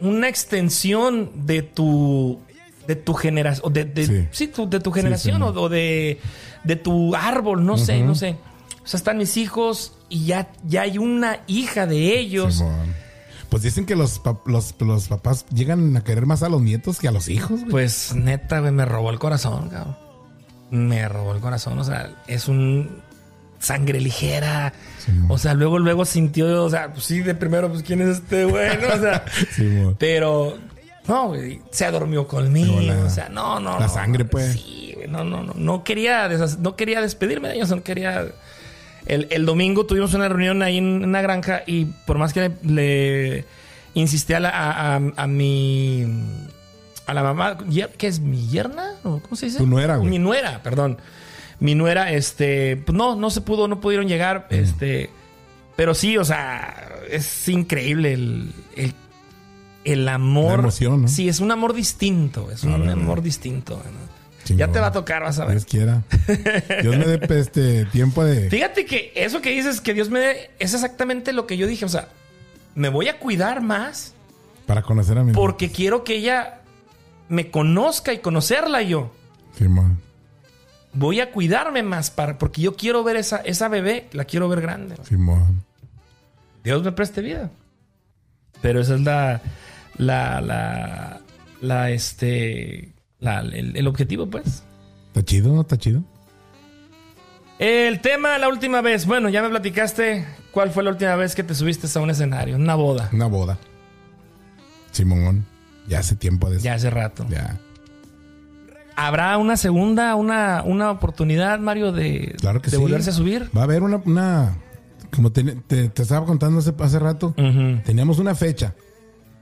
una extensión de tu de tu generación, de, de- Sí. sí, tu- de tu generación sí, o, o de, de tu árbol, no sé, no sé. O sea, están mis hijos y ya, ya hay una hija de ellos. Pues dicen que los, pap- los, los papás llegan a querer más a los nietos que a los hijos, güey. Pues neta, güey, me robó el corazón, cabrón. Me robó el corazón, o sea, es un sangre ligera. o sea, luego, luego sintió, o sea, pues sí, de primero, pues quién es este güey. O sea, pero no, güey, se dormió conmigo, o sea, no, no. La no, sangre, no, pues. Sí, güey, no, no, no, no quería, no quería despedirme de ellos, no quería. El, el domingo tuvimos una reunión ahí en una granja y por más que le, le insistí a, la, a, a- a mi a la mamá, ¿qué es mi yerna? ¿O ¿Cómo se dice? Tu nuera, güey. Mi nuera, perdón. Mi nuera, este, pues no, no se pudo, no pudieron llegar, Mm. este, pero sí, o sea, es increíble el, el, el amor. Emoción, ¿no? Sí, es un amor distinto, es un amor distinto. Ya te va a tocar, vas a ver. Dios quiera. Dios me dé este tiempo de. Fíjate que eso que dices que Dios me dé es exactamente lo que yo dije. O sea, me voy a cuidar más Para conocer a mi. porque quiero que ella me conozca y conocerla yo. Simón. Voy a cuidarme más para, porque yo quiero ver esa, esa bebé, la quiero ver grande. Simón. Dios me preste vida. Pero esa es la, la, la, la, este, la- el, el objetivo, pues. ¿Está chido? ¿Está chido? El tema la última vez. Bueno, ya me platicaste cuál fue la última vez que te subiste a un escenario, una boda. Una boda. Simón. Ya hace tiempo de eso. Ya hace rato. Ya. ¿Habrá una segunda, una, una oportunidad, Mario, de, Claro que de sí. volverse a subir? Va a haber una, una. como te, te- te estaba contando hace, hace rato, teníamos una fecha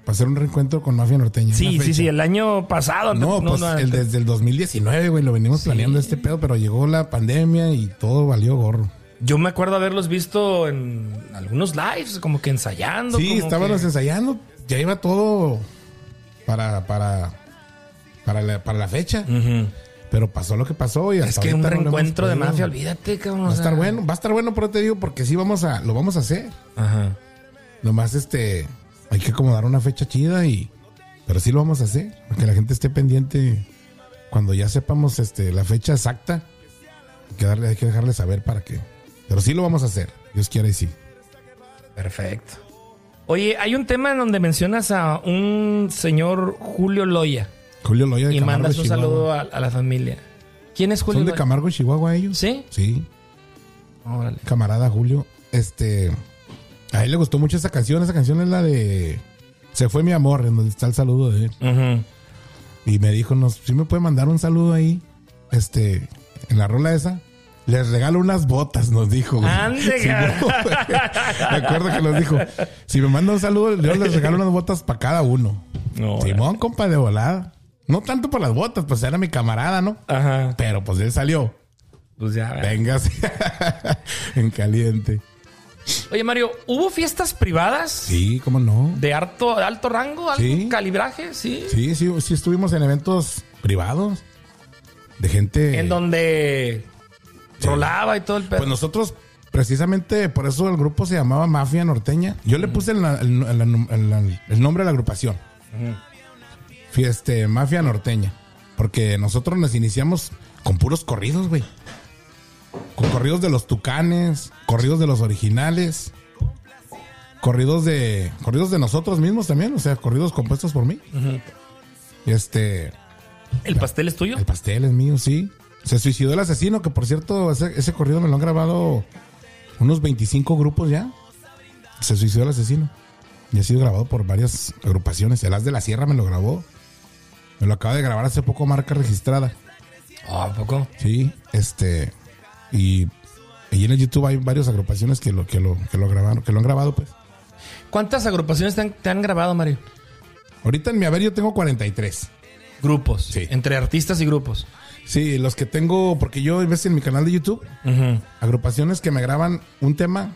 hacer un reencuentro con Mafia Norteña. Sí, sí, sí, el año pasado. No, pues no, el desde el 2019, güey, lo venimos planeando este pedo, pero llegó la pandemia y todo valió gorro. Yo me acuerdo haberlos visto en algunos lives, como que ensayando. Sí, como estábamos que- ensayando, ya iba todo para para para la, para la fecha, pero pasó lo que pasó y Es hasta que un no reencuentro de mafia, olvídate, cabrón. Va a estar bueno, va a estar bueno, pero te digo porque sí vamos a lo vamos a hacer. Ajá. Nomás este hay que acomodar una fecha chida y pero sí lo vamos a hacer, para que la gente esté pendiente cuando ya sepamos este la fecha exacta. Hay que darle hay que dejarle saber para que pero sí lo vamos a hacer. Dios quiera y sí. Perfecto. Oye, hay un tema en donde mencionas a un señor Julio Loya Julio Loya de y Camargo, mandas un Chihuahua. saludo a, a la familia. ¿Quién es Julio Son de Loya? Camargo, Chihuahua ellos. ¿Sí? Sí. Órale. camarada Julio, este, a él le gustó mucho esa canción. Esa canción es la de Se fue mi amor, en donde está el saludo de él. Ujú. Y me dijo, no, si me puede mandar un saludo ahí, este, en la rola esa. Les regalo unas botas, nos dijo. güey. Ande, Simón, me acuerdo que nos dijo, si me manda un saludo, yo les regalo unas botas para cada uno. No, Simón, compa de volada. No tanto por las botas, pues era mi camarada, ¿no? Ajá. Pero pues él salió. Pues ya. Vengas en caliente. Oye, Mario, ¿hubo fiestas privadas Sí, cómo no. de alto, alto rango, alto Sí. calibraje? Sí. Sí, sí, sí estuvimos en eventos privados de gente. En donde Sí. rolaba y todo el pedo. Pues nosotros, precisamente por eso el grupo se llamaba Mafia Norteña. Yo le puse el, el- el- el- el nombre a la agrupación. Fieste Mafia Norteña. Porque nosotros nos iniciamos con puros corridos, güey. Con corridos de los tucanes, corridos de los originales, corridos de. corridos de nosotros mismos también, o sea, corridos compuestos por mí. Este. ¿El pastel es tuyo? El pastel es mío, sí. Se suicidó el asesino, que por cierto, ese, ese corrido me lo han grabado unos 25 grupos ya. Se suicidó el asesino. Y ha sido grabado por varias agrupaciones. El As de la Sierra me lo grabó. Me lo acaba de grabar hace poco, marca registrada. Ah, ¿a poco? Sí, este. Y, y en el YouTube hay varias agrupaciones que lo, que lo, que lo grabaron, que lo han grabado, pues. ¿Cuántas agrupaciones te han, te han grabado, Mario? Ahorita en mi haber yo tengo 43. Grupos. Sí. Entre artistas y grupos. Sí, los que tengo, porque yo ves en mi canal de YouTube, agrupaciones que me graban un tema,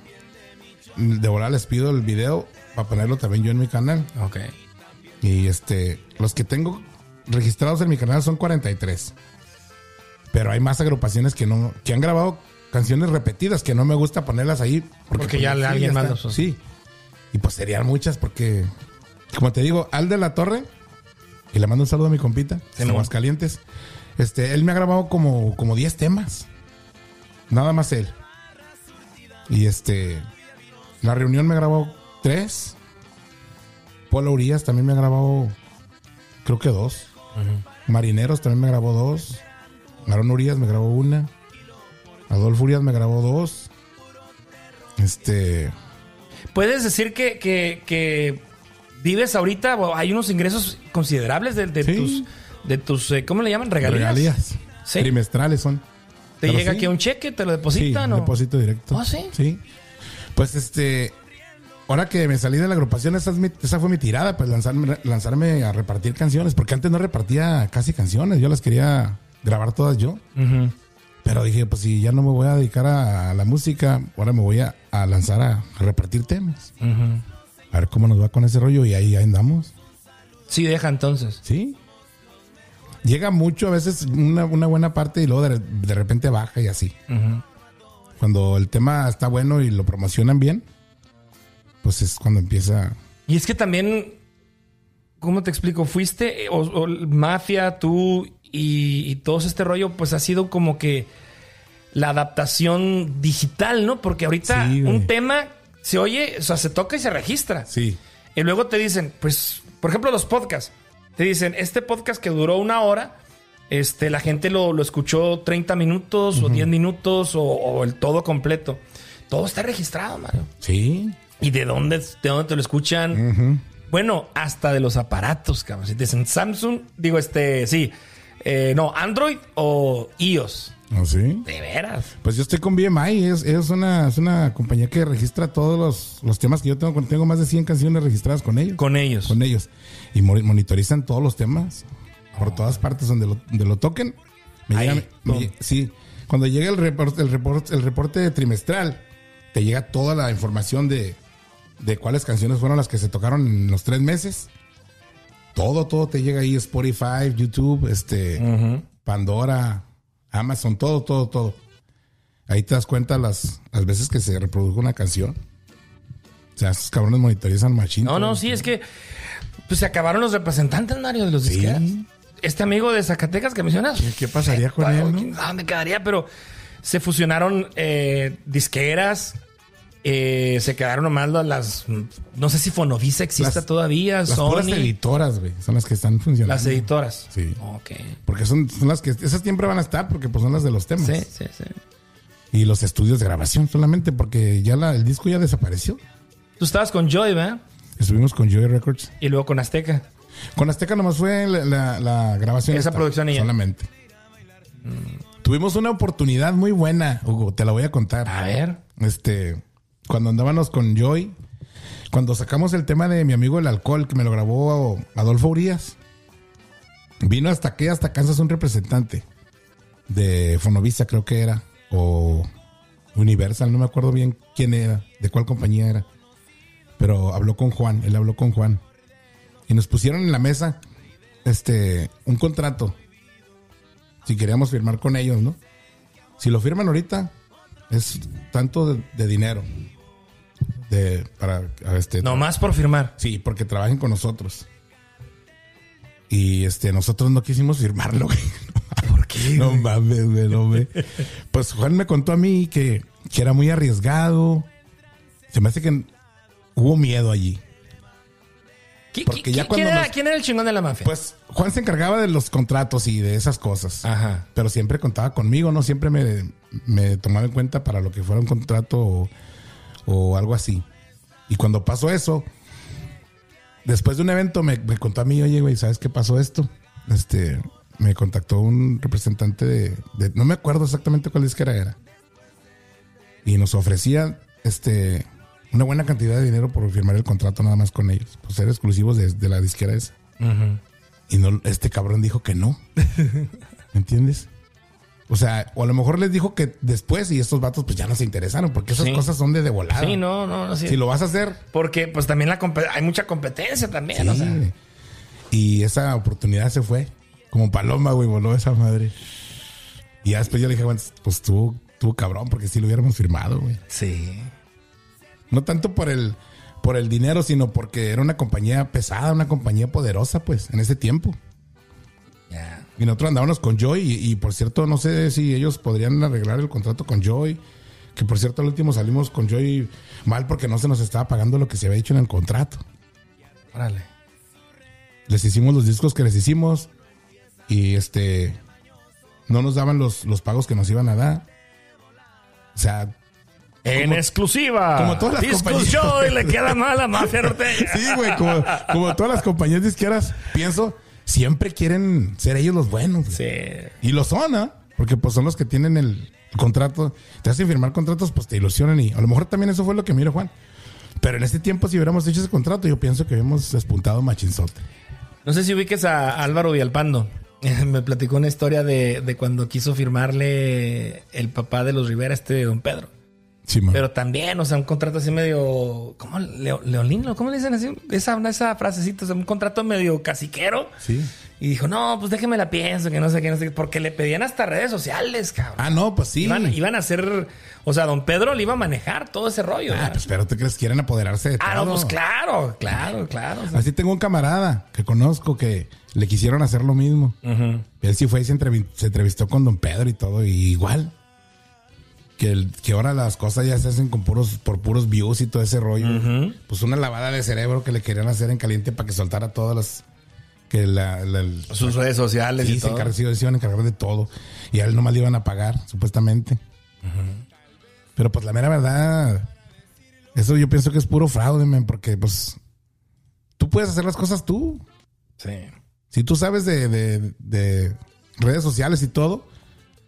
de volar les pido el video para ponerlo también yo en mi canal. Ok. Y este, los que tengo registrados en mi canal son 43. Pero hay más agrupaciones que no, que han grabado canciones repetidas que no me gusta ponerlas ahí. Porque ya alguien más está. los- Sí. Y pues serían muchas porque, como te digo, Al de la Torre, y le mando un saludo a mi compita, Sí, en. Aguascalientes. Este, él me ha grabado como, como 10 temas. Nada más él. Y este, la reunión me grabó 3. Polo Urias también me ha grabado, creo que dos. Marineros también me grabó dos. Aaron Urias me grabó una. Adolfo Urias me grabó dos. Este, ¿Puedes decir que, que, que vives ahorita, hay unos ingresos considerables de, de Sí. tus, de tus eh, ¿cómo le llaman? Regalías. regalías. Sí. Trimestrales son. ¿Te Pero llega sí. aquí un cheque? ¿Te lo depositan? o? depósito directo. ¿Ah, sí? Sí. Pues este, ahora que me salí de la agrupación, esa, es mi- esa fue mi tirada, pues lanzarme, lanzarme a repartir canciones, porque antes no repartía casi canciones, yo las quería grabar todas yo. Pero dije, pues si ya no me voy a dedicar a, la música, ahora me voy a, a lanzar a, a repartir temas. A ver cómo nos va con ese rollo y ahí, ahí andamos. Sí, deja entonces. Sí. Llega mucho, a veces una, una buena parte y luego de, de repente baja y así. Cuando el tema está bueno y lo promocionan bien, pues es cuando empieza. Y es que también, ¿cómo te explico? Fuiste, eh, o, o Mafia, tú y, y todo este rollo, pues ha sido como que la adaptación digital, ¿no? Porque ahorita Sí, un tema se oye, o sea, se toca y se registra. Sí. Y luego te dicen, pues, por ejemplo, los podcasts. Te dicen, este podcast que duró una hora, este, la gente lo, lo escuchó 30 minutos o 10 minutos o, o el todo completo. Todo está registrado, Mario. Sí. ¿Y de dónde, de dónde te lo escuchan? Ujú. Bueno, hasta de los aparatos, cabrón. Si te dicen Samsung, digo, este, sí. Eh, no, Android o iOS. ¿Ah, sí? De veras. Pues yo estoy con BMI, es, es, una, es una compañía que registra todos los, los temas que yo tengo. Tengo más de 100 canciones registradas con ellos. Con ellos. Con ellos. Y mo- monitorizan todos los temas por todas partes donde lo, donde lo toquen. Me Ahí, llega- me sí, cuando llega el reporte, el reporte, el reporte trimestral, te llega toda la información de, de cuáles canciones fueron las que se tocaron en los tres meses. Todo, todo te llega ahí, Spotify, YouTube, este, Pandora, Amazon, todo, todo, todo. Ahí te das cuenta las, las veces que se reprodujo una canción. O sea, esos cabrones monitorizan machín. No, no, sí, es que pues se acabaron los representantes, Mario, de los Sí. disqueras. Este amigo de Zacatecas que mencionas. ¿Qué- qué pasaría con él, no? ¿quién sabe ¿Dónde quedaría? Pero se fusionaron eh, disqueras. Eh, se quedaron nomás las, No sé si Fonovisa existe Las- todavía. Las puras editoras, güey, son las que están funcionando. Las editoras. Sí. Ok. Porque son, son las que, esas siempre van a estar porque pues son las de los temas. Sí, sí, sí. Y los estudios de grabación solamente porque ya la, el disco ya desapareció. Tú estabas con Joy, ¿verdad? Estuvimos con Joy Records. Y luego con Azteca. Con Azteca nomás fue la, la- la grabación. Esa esta, producción y ya. Solamente. Tuvimos una oportunidad muy buena, Hugo, te la voy a contar. A ver. Este, cuando andábamos con Joy, cuando sacamos el tema de mi amigo el alcohol, que me lo grabó Adolfo Urias, vino hasta aquí, hasta Kansas, un representante de Fonovisa, creo que era, o Universal, no me acuerdo bien quién era, de cuál compañía era. Pero habló con Juan, él habló con Juan. Y nos pusieron en la mesa este un contrato. Si queríamos firmar con ellos, ¿no? Si lo firman ahorita, es tanto de, de dinero. De, para este. Nomás por firmar. Sí, porque trabajen con nosotros. Y este, nosotros no quisimos firmarlo, güey. ¿Por qué? No mames, güey, no me. Pues Juan me contó a mí que, que era muy arriesgado. Se me hace que hubo miedo allí. ¿Qui- Porque qui- ya qui- cuando ¿quién, era, nos- quién era el chingón de la mafia? Pues Juan se encargaba de los contratos y de esas cosas. Ajá. Pero siempre contaba conmigo, ¿no? Siempre me, me tomaba en cuenta para lo que fuera un contrato o, o algo así. Y cuando pasó eso, después de un evento me, me contó a mí, oye, güey, ¿sabes qué pasó esto? Este, me contactó un representante de, de- no me acuerdo exactamente cuál disquera era. Y nos ofrecía, este, una buena cantidad de dinero por firmar el contrato nada más con ellos, por ser exclusivos de, de la disquera esa. Y no, este cabrón dijo que no. ¿Me entiendes? O sea, o a lo mejor les dijo que después y estos vatos pues ya no se interesaron porque esas Sí. cosas son de de volada. Sí, no, no, no. sí. Si lo vas a hacer, Porque pues también la hay mucha competencia también. sí. o sea. Y esa oportunidad se fue. Como paloma, güey, voló esa madre. Y ya después yo le dije, bueno, pues tú, tú cabrón, porque si lo hubiéramos firmado, güey. Sí. No tanto por el, por el dinero, sino porque era una compañía pesada, una compañía poderosa, pues, en ese tiempo. Y nosotros andábamos con Joy y, y, por cierto, no sé si ellos podrían arreglar el contrato con Joy. Que por cierto, al último salimos con Joy mal porque no se nos estaba pagando lo que se había hecho en el contrato. Órale. Les hicimos los discos que les hicimos y este no nos daban los, los pagos que nos iban a dar. O sea, En Como- exclusiva. como todas las Discos compañías. Joy le queda mal a Mafia Norteña. sí, güey, como, como todas las compañías disqueras, pienso, siempre quieren ser ellos los buenos. Sí. Y lo son, ¿ah? Porque pues son los que tienen el contrato. Te hacen firmar contratos, pues te ilusionan y a lo mejor también eso fue lo que mira Juan. Pero en este tiempo, si hubiéramos hecho ese contrato, yo pienso que hubiéramos despuntado machinzote. No sé si ubiques a Álvaro Villalpando. Me platicó una historia de, de cuando quiso firmarle el papá de los Rivera, este don Pedro. Sí. Pero también, o sea, un contrato así medio. ¿Cómo? Leo- Leolín, ¿cómo le dicen así? Esa, esa frasecita, o sea, un contrato medio caciquero. Sí. Y dijo, no, pues déjeme la pienso, que no sé qué, no sé qué. Porque le pedían hasta redes sociales, cabrón. Ah, no, pues sí. Iban, iban a hacer. O sea, don Pedro le iba a manejar todo ese rollo. Ah, ¿verdad? pues pero te crees que quieren apoderarse de Ah, todo. no, pues claro, claro, claro. o sea. Así tengo un camarada que conozco que le quisieron hacer lo mismo. Ujú. Él sí fue y se entrevistó con don Pedro y todo, y igual. Que, el- que ahora las cosas ya se hacen con puros, por puros views y todo ese rollo. Pues una lavada de cerebro que le querían hacer en caliente para que soltara todas las. Que la. la- Sus redes sociales sí, y se, todo. se iban a encargar de todo. Y a él nomás le iban a pagar, supuestamente. Pero pues la mera verdad. Eso yo pienso que es puro fraude, men, porque pues. Tú puedes hacer las cosas tú. Sí. Si tú sabes de, de- de redes sociales y todo,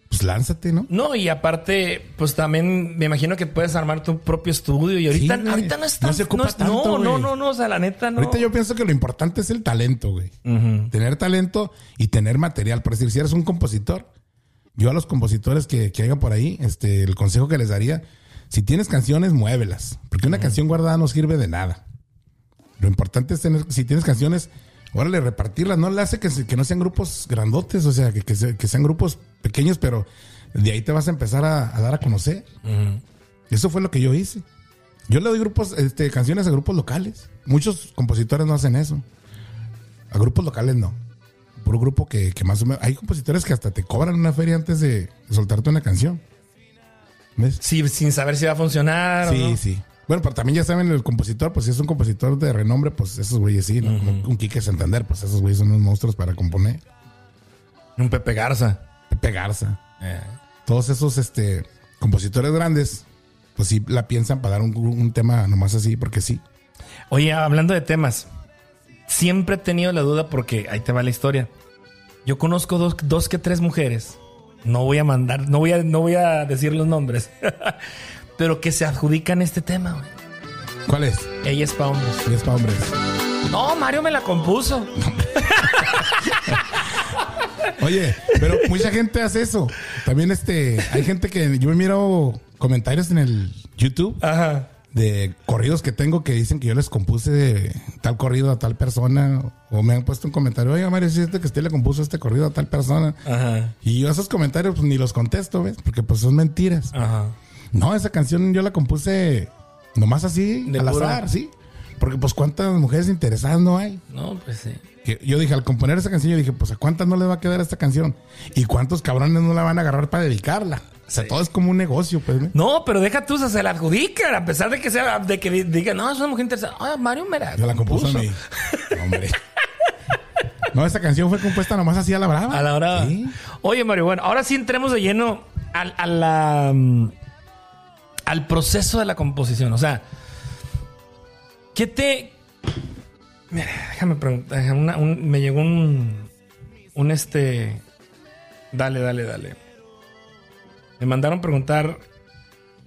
pues lánzate, ¿no? No, y aparte, pues también me imagino que puedes armar tu propio estudio. Y ahorita, Sí, ahorita no es No se ocupa es- tanto, No, no, no, no, o sea, la neta no. Ahorita yo pienso que lo importante es el talento, güey. Tener talento y tener material. Por decir, si eres un compositor, yo a los compositores que, que haya por ahí, este, el consejo que les daría, si tienes canciones, muévelas. Porque una canción guardada no sirve de nada. Lo importante es tener, si tienes canciones, órale, repartirlas. No le hace que, que no sean grupos grandotes, o sea, que, que se- que sean grupos pequeños, pero de ahí te vas a empezar a, a dar a conocer. Eso fue lo que yo hice. Yo le doy grupos, este, canciones a grupos locales. Muchos compositores no hacen eso. A grupos locales no. Puro grupo que, que más o menos. Hay compositores que hasta te cobran una feria antes de soltarte una canción. ¿Ves? Sí, sin saber si va a funcionar. o Sí, no. sí. Bueno, pero también ya saben el compositor, pues si es un compositor de renombre, pues esos güeyes sí, ¿no? Un Quique Santander, pues esos güeyes son unos monstruos para componer. Un Pepe Garza. Pepe Garza. Eh. Todos esos este, compositores grandes, pues sí la piensan para dar un, un tema nomás así, porque sí. Oye, hablando de temas, siempre he tenido la duda porque ahí te va la historia. Yo conozco dos, dos que tres mujeres. No voy a mandar, no voy a, no voy a decir los nombres, pero que se adjudican este tema. güey. ¿Cuál es? Ella es para hombres. Sí, es para hombres. No, Mario me la compuso. Oye, pero mucha gente hace eso. También este, hay gente que yo me miro comentarios en el YouTube Ajá. de corridos que tengo que dicen que yo les compuse tal corrido a tal persona o me han puesto un comentario, oiga Mario, si es que usted le compuso este corrido a tal persona. Ajá. Y yo esos comentarios pues ni los contesto, ¿ves? Porque pues son mentiras. Ajá. No, esa canción yo la compuse nomás así, De al puro. azar, sí. Porque pues cuántas mujeres interesadas no hay. No, pues sí. Yo dije, al componer esa canción, yo dije, pues a cuántas no le va a quedar esta canción. Y cuántos cabrones no la van a agarrar para dedicarla. O sea, Sí. todo es como un negocio, pues. ¿no? No, pero deja tú, o sea, se la adjudican, a pesar de que sea, de que digan, no, es una mujer interesada. Ah, Mario me la Yo la compuso a mí. Hombre. No, esa canción fue compuesta nomás así a la brava. A la. Sí. Oye, Mario, bueno, ahora sí entremos de lleno a la, mm, al proceso de la composición. O sea, ¿qué te. Mira, déjame preguntar. una- un- me llegó un. Un este. Dale, dale, dale. Me mandaron preguntar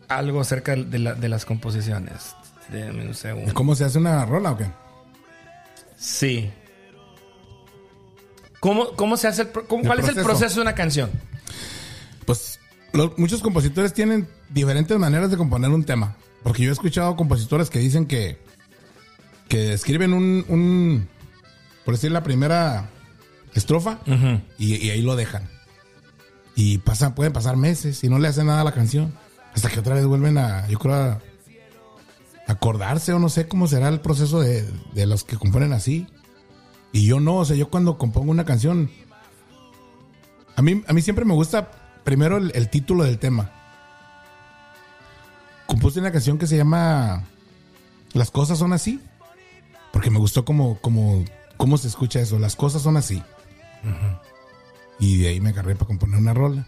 algo acerca de, la- de las composiciones. Deme un segundo. ¿Cómo se hace una rola o qué? Sí. ¿Cómo, cómo se hace el, ¿Cuál es el proceso de una canción? Pues lo- muchos compositores tienen diferentes maneras de componer un tema. Porque yo he escuchado compositores que dicen que, que escriben un, un por decir la primera estrofa y, y ahí lo dejan. Y pasa, pueden pasar meses y no le hacen nada a la canción. Hasta que otra vez vuelven a, yo creo, a acordarse o no sé cómo será el proceso de, de los que componen así. Y yo no, o sea, yo cuando compongo una canción, a mí, a mí siempre me gusta primero el, el título del tema. Compuse una canción que se llama Las cosas son así. Porque me gustó como, como, cómo se escucha eso. Las cosas son así. Y de ahí me agarré para componer una rola.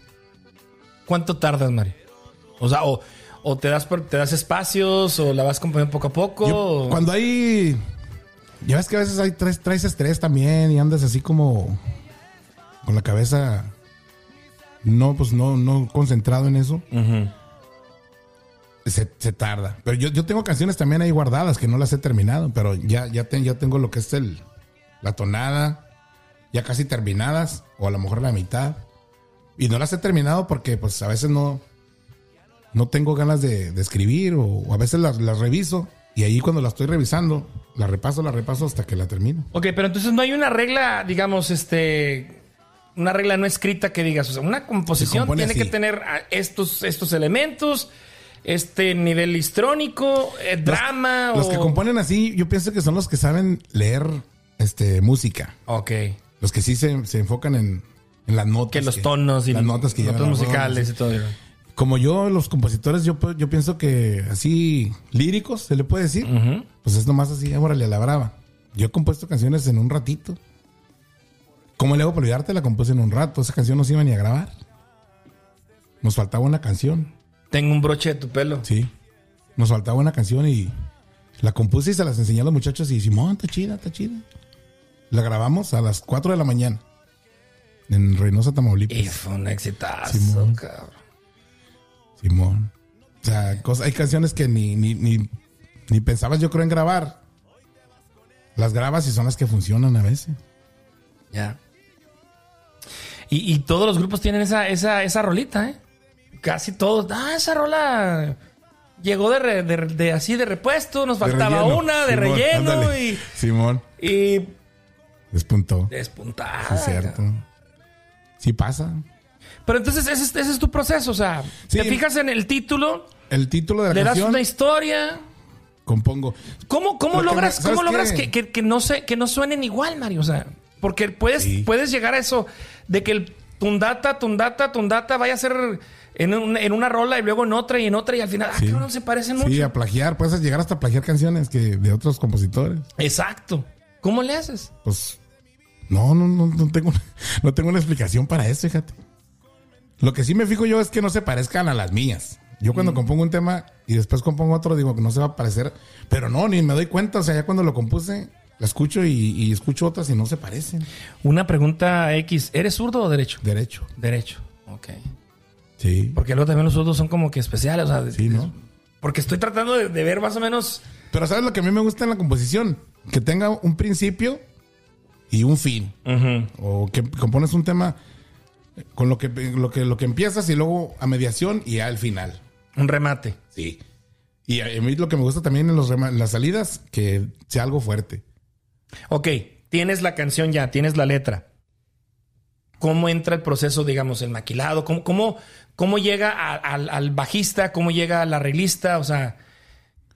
¿Cuánto tardas, Mario? O sea, o, o te das te das espacios, o la vas componiendo poco a poco. Yo, o- cuando hay. Ya ves que a veces hay traes, traes estrés también y andas así como. Con la cabeza. No, pues no, no concentrado en eso. Se, se tarda. Pero yo, yo tengo canciones también ahí guardadas que no las he terminado. Pero ya, ya, ya tengo lo que es el, la tonada. Ya casi terminadas. O a lo mejor la mitad. Y no las he terminado porque pues a veces no. No tengo ganas de, de escribir. O, o a veces las, las reviso. Y ahí cuando la estoy revisando, la repaso, la repaso hasta que la termino. Ok, pero entonces no hay una regla, digamos, este. Una regla no escrita que digas, o sea, una composición tiene así. que tener ah, estos, estos elementos, este nivel histrónico, eh, drama Los o. que componen así, yo pienso que son los que saben leer este, música. Ok. Los que sí se, se enfocan en, en las notas. Que los tonos y las notas que notas llevan musicales y todo. Como yo, los compositores, yo, yo pienso que así líricos, se le puede decir. Pues es nomás así, órale, a la brava. Yo he compuesto canciones en un ratito. ¿Cómo le hago para olvidarte? La compuse en un rato. Esa canción no se iba ni a grabar. Nos faltaba una canción. Tengo un broche de tu pelo. Sí. Nos faltaba una canción y la compuse y se las enseñé a los muchachos y Simón, está chida, está chida. La grabamos a las 4 de la mañana. En Reynosa, Tamaulipas. Y fue un exitazo, Simón. cabrón. Simón. O sea, cosas- hay canciones que ni, ni, ni, ni pensabas, yo creo, en grabar. Las grabas y son las que funcionan a veces. Ya. Y, y todos los grupos tienen esa, esa, esa rolita, ¿eh? Casi todos. Ah, esa rola llegó de, re- de- de así de repuesto, nos faltaba una de Simón, relleno ándale. y, Simón. y Despuntó. despuntada. Sí, es cierto. Sí pasa. Pero entonces ese, es- ese es tu proceso, o sea, Sí. te fijas en el título, El título de la le das canción, una historia. compongo. ¿Cómo, cómo Lo que logras, me- ¿sabes cómo logras que, que- que no se, que no suenen igual, Mario? O sea, porque puedes, Sí. puedes llegar a eso de que el tundata, tundata, tundata vaya a ser en, un- en una rola y luego en otra y en otra y al final, Sí. ah, cabrón, se parecen Sí, mucho. a plagiar. Puedes llegar hasta plagiar canciones que de otros compositores. Exacto. ¿Cómo le haces? Pues no, no, no, no tengo, no tengo una explicación para eso, fíjate. Lo que sí me fijo yo es que no se parezcan a las mías. Yo cuando compongo un tema y después compongo otro, digo que no se va a parecer, pero no, ni me doy cuenta. O sea, ya cuando lo compuse, la escucho y, y escucho otras y no se parecen. Una pregunta X. ¿Eres zurdo o derecho? Derecho. Derecho. Ok. Sí. Porque luego también los zurdos son como que especiales. O sea, Sí, ¿no? Porque estoy tratando de, de ver más o menos. Pero ¿sabes lo que a mí me gusta en la composición? Que tenga un principio y un fin. O que compones un tema con lo que, lo que, lo que empiezas y luego a mediación y al final. Un remate. Sí. Y a mí lo que me gusta también en, los las salidas, que sea algo fuerte. Ok, tienes la canción ya, tienes la letra. ¿Cómo entra el proceso, digamos, el maquilado? ¿Cómo, cómo, cómo llega a- al, al bajista? ¿Cómo llega al arreglista? O sea,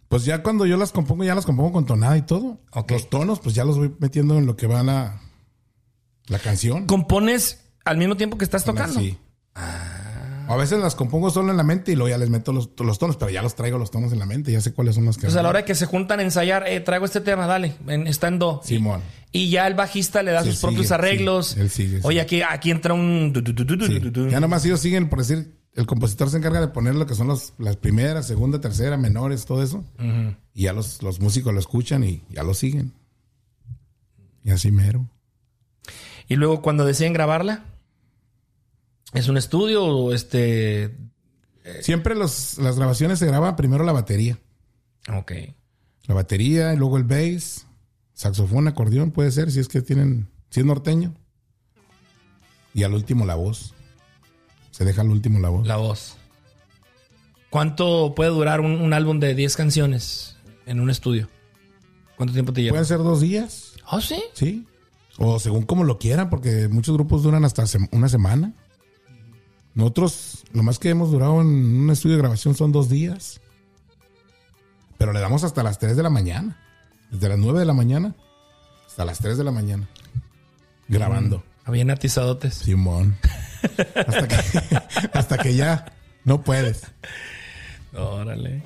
Pues ya cuando yo las compongo, ya las compongo con tonada y todo. Los tonos, pues ya los voy metiendo en lo que van a la canción. compones al mismo tiempo que estás tocando. Sí. A veces las compongo solo en la mente y luego ya les meto los, los tonos, pero ya los traigo los tonos en la mente, ya sé cuáles son los que... Entonces, a la hora que se juntan a ensayar, eh, traigo este tema, dale, en- está en do. Simón. Y ya el bajista le da sus propios arreglos. sí, él sigue, Oye, aquí, aquí entra un. Sí. Ya nomás ellos siguen, por decir, el compositor se encarga de poner lo que son los, las primeras, segunda, tercera, menores, todo eso. Y ya los, los músicos lo escuchan y ya lo siguen. Y así mero. Y luego cuando deciden grabarla, ¿es un estudio o este. Siempre los, las grabaciones se graba primero la batería. Ok. La batería y luego el bass, saxofón, acordeón, puede ser, si es que tienen, si es norteño. Y al último la voz. Se deja al último la voz. La voz. ¿Cuánto puede durar un, un álbum de 10 canciones en un estudio? ¿Cuánto tiempo te lleva? Pueden ser dos días, Oh, sí. sí. O según como lo quieran, porque muchos grupos duran hasta una semana. Nosotros, lo más que hemos durado en un estudio de grabación son dos días. Pero le damos hasta las 3 de la mañana. Desde las 9 de la mañana hasta las 3 de la mañana. Grabando. Habían atizadotes. Simón. Hasta que, hasta que ya no puedes. Órale.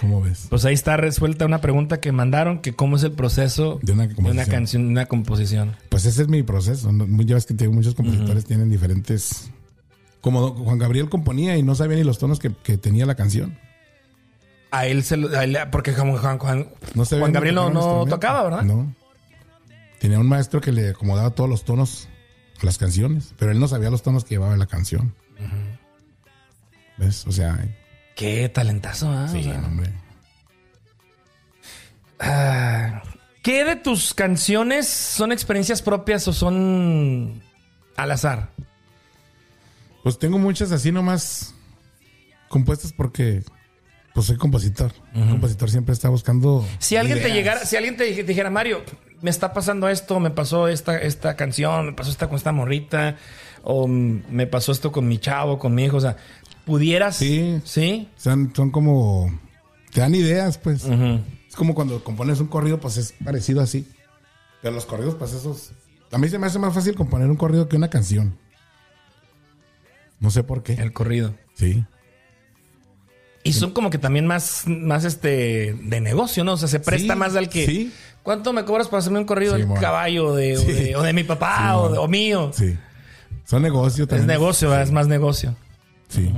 ¿Cómo ves? Pues ahí está resuelta una pregunta que mandaron, que cómo es el proceso De una de una composición. canción, de una composición. Pues ese es mi proceso. Ya ves que te digo, muchos compositores tienen diferentes. Como Juan Gabriel componía y no sabía ni los tonos que, que tenía la canción. A él se lo, a él- porque Juan, Juan, Juan, No Juan Gabriel no, tocaba, ¿verdad? No. Tenía un maestro que le acomodaba todos los tonos a las canciones, pero él no sabía los tonos que llevaba la canción. ¿Ves? O sea, Qué talentazo, ¿ah? sí, O sea, hombre. ah, ¿Qué de tus canciones son experiencias propias o son al azar? Pues tengo muchas así nomás compuestas porque pues soy compositor. Un compositor siempre está buscando. Si alguien te llegara, si alguien te dij- dijera, Mario, me está pasando esto, me pasó esta, esta canción, me pasó esta con esta morrita, o me pasó esto con mi chavo, con mi hijo, o sea, pudieras. Sí. Sí. Son, son como. Te dan ideas, pues. Es como cuando compones un corrido, pues es parecido así. Pero los corridos, pues esos. A mí se me hace más fácil componer un corrido que una canción. No sé por qué. El corrido. Sí. Y son como que también más, más este de negocio, ¿no? O sea, se presta Sí, más al que. sí. ¿Cuánto me cobras para hacerme un corrido Sí, del caballo de, o, de, o de mi papá o, mon. de- o mío? Sí. Son negocio Es también. negocio, ¿verdad? es más negocio. Sí.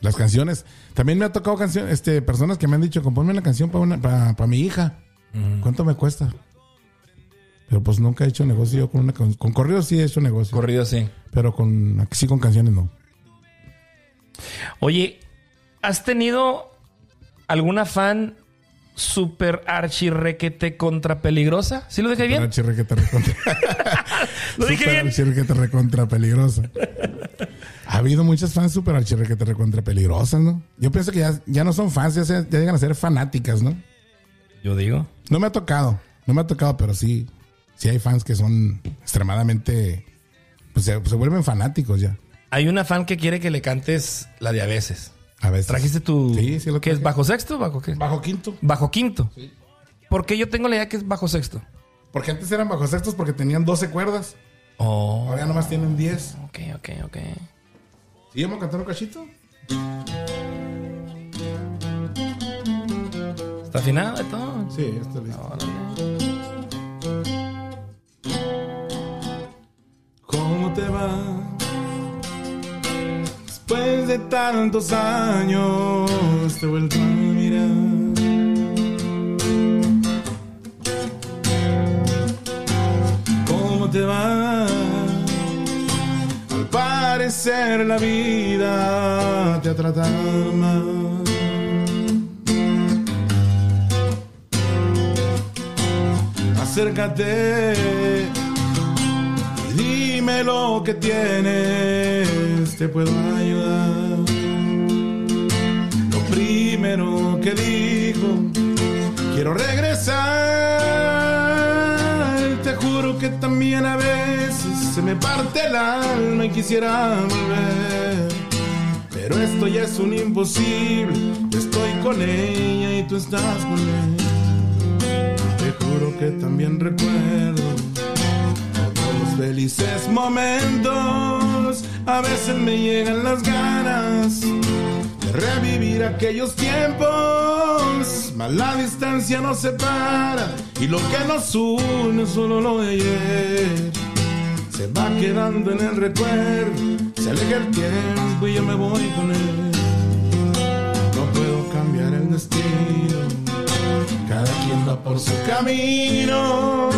Las canciones. También me ha tocado canciones, este, personas que me han dicho, componme la canción para para mi hija. ¿Cuánto me cuesta? Pero pues nunca he hecho negocio con una con, con corridos sí he hecho negocio. Corrido, sí. pero con sí con canciones no. Oye, ¿has tenido alguna fan super archirrequete contra peligrosa? ¿Sí lo dije bien? Archirrequete recontra. ¿Lo dije Super bien? archirrequete recontra peligrosa. Ha habido muchas fans super archirrequete recontra peligrosas, ¿no? Yo pienso que ya, ya no son fans, ya, se- ya llegan a ser fanáticas, ¿no? Yo digo. No me ha tocado, no me ha tocado, pero sí, sí hay fans que son extremadamente, pues se, se vuelven fanáticos ya, Hay una fan que quiere que le cantes la de a veces. a veces. ¿Trajiste tu. Sí, sí lo ¿Qué es bajo sexto o bajo qué? Bajo quinto. Bajo quinto. Porque yo tengo la idea que es bajo sexto. Porque antes eran bajo sextos porque tenían 12 cuerdas, Oh. ahora ya nomás tienen 10. Ok, ok, ok. ¿Sí vamos a cantar un cachito? ¿Está afinado de todo? Sí, ya está listo. ¿Cómo te va? Después de tantos años te he vuelto a mirar. ¿Cómo te va? Al parecer la vida te ha tratado mal. Acércate dime lo que tienes, te puedo ayudar. Lo primero que dijo, quiero regresar. Te juro que también a veces se me parte el alma y quisiera volver. Pero esto ya es un imposible. Estoy con ella y tú estás con él. Te juro que también recuerdo felices momentos. A veces me llegan las ganas de revivir aquellos tiempos. Mas la distancia nos separa y lo que nos une solo lo de ayer. Se va quedando en el recuerdo, se aleja el tiempo y yo me voy con él. No puedo cambiar el destino. Cada quien va por su camino.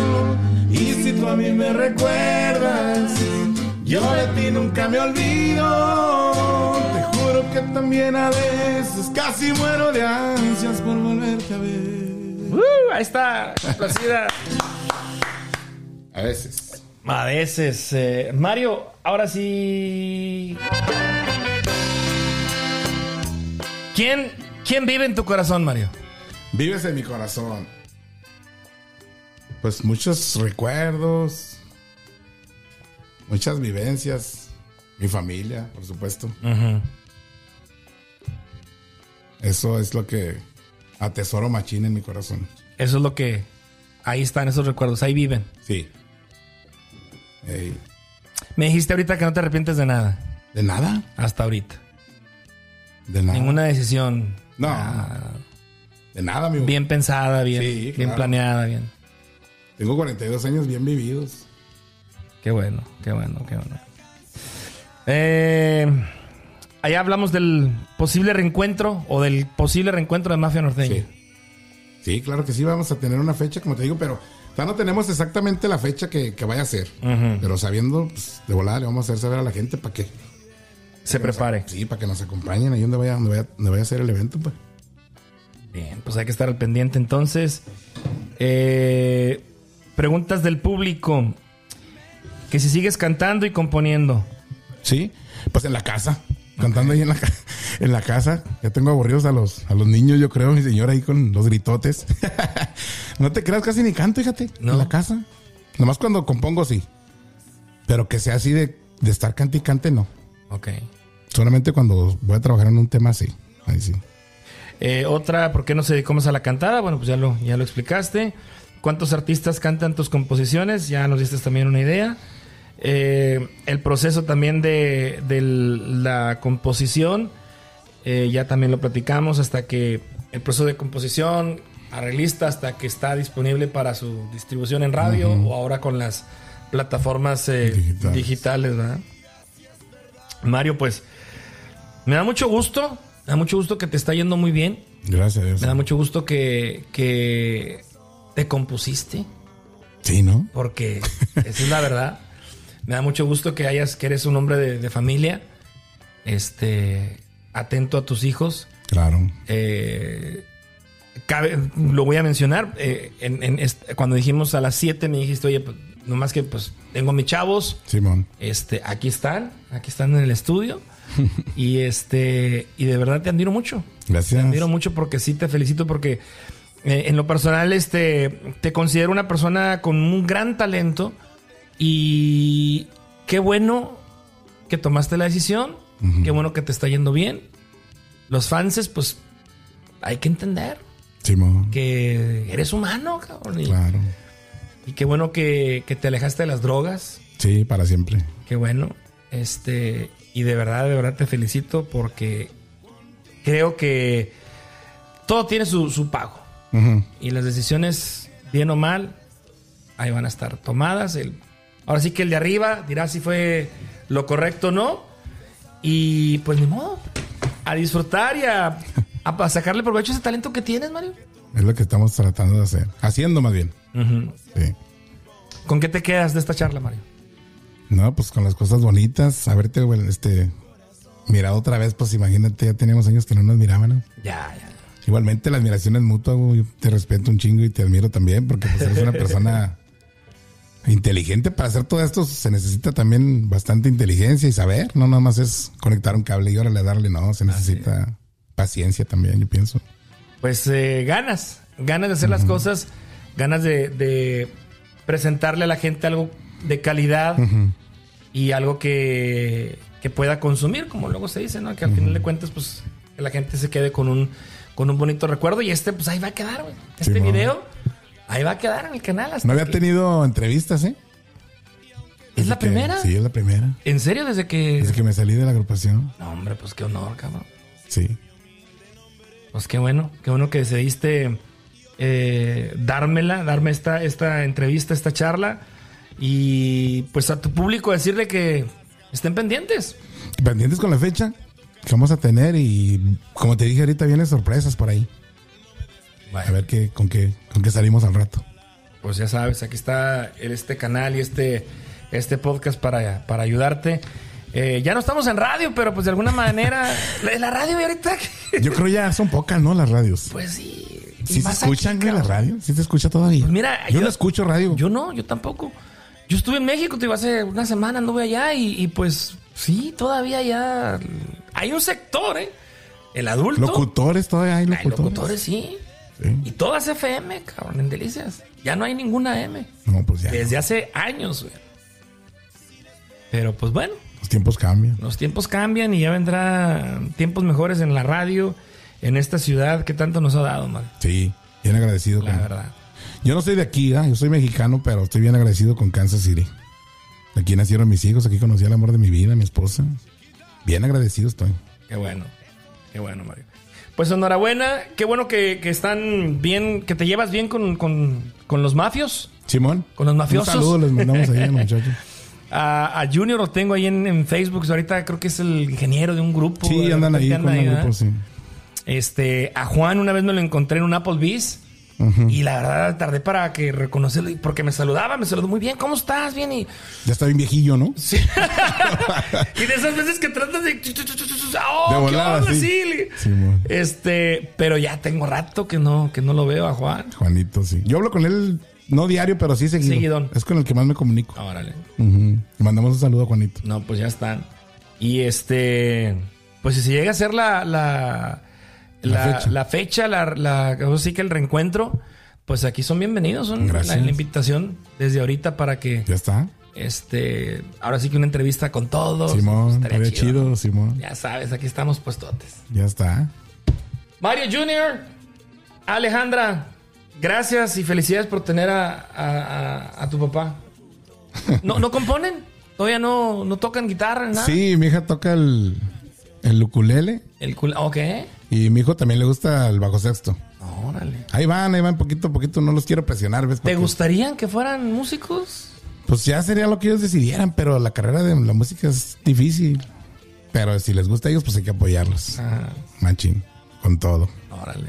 Y si tú a mí me recuerdas, yo de ti nunca me olvido. Te juro que también a veces casi muero de ansias por volverte a ver. Uh, ahí está. Complacida. A veces. A veces. eh, Mario, ahora sí. ¿Quién, ¿Quién vive en tu corazón, Mario? Vives en mi corazón. Pues muchos recuerdos, muchas vivencias, mi familia, por supuesto. Eso es lo que atesoro machín en mi corazón. Eso es lo que. Ahí están esos recuerdos, ahí viven. Sí. Ey, Me dijiste ahorita que no te arrepientes de nada. ¿De nada? Hasta ahorita. De nada. Ninguna decisión. No. ah, De nada, amigo. bien pensada, bien, Sí, bien claro. planeada, bien. Tengo 42 años bien vividos. Qué bueno, qué bueno, qué bueno. Eh, allá hablamos del posible reencuentro o del posible reencuentro de Mafia Norteña. Sí. Sí, claro que sí, vamos a tener una fecha, como te digo, pero ya no tenemos exactamente la fecha que, que vaya a ser. Pero sabiendo, pues, de volada le vamos a hacer saber a la gente para que Se prepare. Sí, para que nos acompañen ahí donde vaya, donde vaya, donde vaya a ser el evento, pues. Bien, pues hay que estar al pendiente entonces. Eh, preguntas del público. Que si sigues cantando y componiendo. Sí, pues en la casa. Cantando ahí en la, en la casa. Ya tengo aburridos a los, a los niños, yo creo, mi señora ahí con los gritotes. no te creas, casi ni canto, fíjate. No. En la casa. Nomás cuando compongo, sí. Pero que sea así de, de estar cante y cante, no. Ok. Solamente cuando voy a trabajar en un tema así. Ahí sí. Eh, otra, ¿por qué no se dedicó más a la cantada? Bueno, pues ya lo, ya lo explicaste. ¿Cuántos artistas cantan tus composiciones? Ya nos diste también una idea. Eh, el proceso también de, de la composición, eh, ya también lo platicamos, hasta que el proceso de composición, arreglista, hasta que está disponible para su distribución en radio o ahora con las plataformas eh, Digitales. digitales, ¿verdad? Mario, pues me da mucho gusto, me da mucho gusto que te está yendo muy bien. Gracias a Dios. Me da mucho gusto que, que te compusiste. Sí, ¿no? porque esa es la verdad. Me da mucho gusto que hayas, que eres un hombre de, de familia, este, atento a tus hijos. Claro. Eh, cabe- lo voy a mencionar. eh, en- en est- cuando dijimos a las 7 me dijiste, oye, pues, nomás que pues tengo a mis chavos. Simón. Este, aquí están, aquí están en el estudio. y este, y de verdad te admiro mucho. Gracias. Te admiro mucho porque sí te felicito porque eh, en lo personal este te considero una persona con un gran talento y qué bueno que tomaste la decisión, qué bueno que te está yendo bien. Los fans pues hay que entender Simón. que eres humano, cabrón, y, Claro. y qué bueno que, que te alejaste de las drogas. Sí, para siempre. Qué bueno. Este, y de verdad, de verdad te felicito porque creo que todo tiene su, su pago. Y las decisiones, bien o mal, ahí van a estar tomadas. El, ahora sí que el de arriba dirá si fue lo correcto o no. Y pues ni modo. A disfrutar y a, a- a sacarle provecho a ese talento que tienes, Mario. Es lo que estamos tratando de hacer. Haciendo más bien. Sí. ¿Con qué te quedas de esta charla, Mario? No, pues con las cosas bonitas. Haberte, bueno, este, mirado otra vez, pues imagínate, ya teníamos años que no nos miraban. ¿no? Ya, ya. Igualmente la admiración es mutua. Yo te respeto un chingo y te admiro también porque pues, eres una persona inteligente. Para hacer todo esto se necesita también bastante inteligencia y saber. No nada más es conectar un cable y órale darle, no. Se necesita paciencia también, yo pienso. Pues eh, ganas, ganas de hacer las cosas, ganas de, de presentarle a la gente algo de calidad y algo que, que pueda consumir, como luego se dice, ¿no? Que al final de cuentas, pues, que la gente se quede con un, con un bonito recuerdo y este, pues ahí va a quedar, güey. Este video, ahí va a quedar en el canal. Hasta No había que- tenido entrevistas, ¿eh? ¿Es la que- primera? Sí, es la primera. ¿En serio? Desde que... Desde que me salí de la agrupación. No, hombre, pues qué honor, cabrón. Sí. Pues qué bueno, qué bueno que decidiste eh, dármela, darme esta, esta entrevista, esta charla. Y pues a tu público decirle que estén pendientes. Pendientes con la fecha que vamos a tener y como te dije ahorita vienen sorpresas por ahí. A ver qué, con qué, con qué salimos al rato. Pues ya sabes, aquí está este canal y este, este podcast para, para ayudarte. Eh, ya no estamos en radio, pero pues de alguna manera, la, la radio ahorita, Yo creo ya son pocas, ¿no? Las radios. pues sí. ¿Sí se escuchan aquí, güey, la radio? ¿Sí se escucha todavía? Pues mira, yo, no escucho radio. Yo no, yo tampoco. Yo estuve en México, te digo, hace una semana anduve allá y, y, pues sí, todavía ya hay un sector, ¿eh? El adulto. locutores todavía hay Hay locutores. locutores, sí. Sí. Y todas FM, cabrón, en Delicias. Ya no hay ninguna M. No, pues ya. Desde hace años, güey. Pero pues bueno, Los tiempos cambian. los tiempos cambian y ya vendrá tiempos mejores en la radio, en esta ciudad que tanto nos ha dado, man. Sí, bien agradecido. La con- verdad. Yo no soy de aquí, ¿ah? yo soy mexicano, pero estoy bien agradecido con Kansas City. Aquí nacieron mis hijos, aquí conocí el amor de mi vida, mi esposa. Bien agradecido estoy. Qué bueno, qué bueno, Mario. Pues enhorabuena, qué bueno que, que están bien, que te llevas bien con, con- con los mafios, Simón. con los mafiosos. Un saludo les mandamos ahí muchachos. A, a Junior lo tengo ahí en, en Facebook, ahorita creo que es el ingeniero de un grupo. Sí, andan ahí con el grupo, sí. Este, a Juan una vez me lo encontré en un Applebee's. Y la verdad tardé para que reconocerlo, porque me saludaba, me saludó muy bien, ¿cómo estás? Bien, y Ya está bien viejillo, ¿no? Sí. y de esas veces que tratas de. ¡Oh, De qué onda, sí. sí! Simón. Este, pero ya tengo rato que no, que no lo veo a Juan. Juanito, sí. Yo hablo con él, no diario, pero sí seguido. Seguidón. Es con el que más me comunico. Órale. Ujú. Le mandamos un saludo a Juanito. No, pues ya están. Y este, pues si se llega a hacer la, la, La la, fecha. la fecha, la, la, ahora sí que el reencuentro, pues aquí son bienvenidos. Son la, Gracias. la invitación desde ahorita para que, Ya está. este, ahora sí que una entrevista con todos. Simón, Estaría estaría chido, Simón. Ya sabes, aquí estamos puestotes. Ya está. Mario Junior, Alejandra, gracias y felicidades por tener a, a- a- a tu papá. ¿No, ¿No componen? ¿Todavía no, no tocan guitarra? Nada? Sí, mi hija toca el, el ukulele El ok. Y mi hijo también le gusta el bajo sexto. Órale. Ahí van, ahí van poquito a poquito, no los quiero presionar, ¿ves? ¿Te Porque, gustarían que fueran músicos? Pues ya sería lo que ellos decidieran, pero la carrera de la música es difícil. Pero si les gusta a ellos, pues hay que apoyarlos. Ah, Machín, con todo. órale.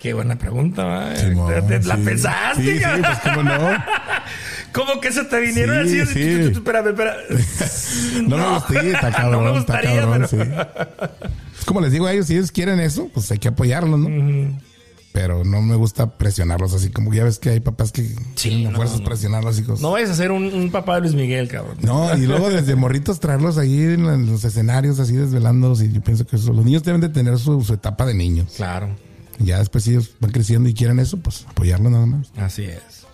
Qué buena pregunta, ¿va? Simón, Te- te- la sí. pensaste, Sí, sí, cabrón. pues cómo no. Como que se te vinieron Sí, así. sí. Espérame, espera. No, me está cabrón, está cabrón, sí. Es como les digo a ellos, si ellos quieren eso, pues hay que apoyarlos, ¿no? Pero no me gusta presionarlos así, como ya ves que hay papás que a no, fuerzas no. presionar a los hijos. No vayas a ser un, un papá de Luis Miguel, cabrón. No, y luego desde morritos traerlos ahí en, la- en los escenarios, así desvelándolos. Y yo pienso que eso, los niños deben de tener su, su etapa de niños. Claro, Y ya después, si ellos van creciendo y quieren eso, pues apoyarlos nada más. así es.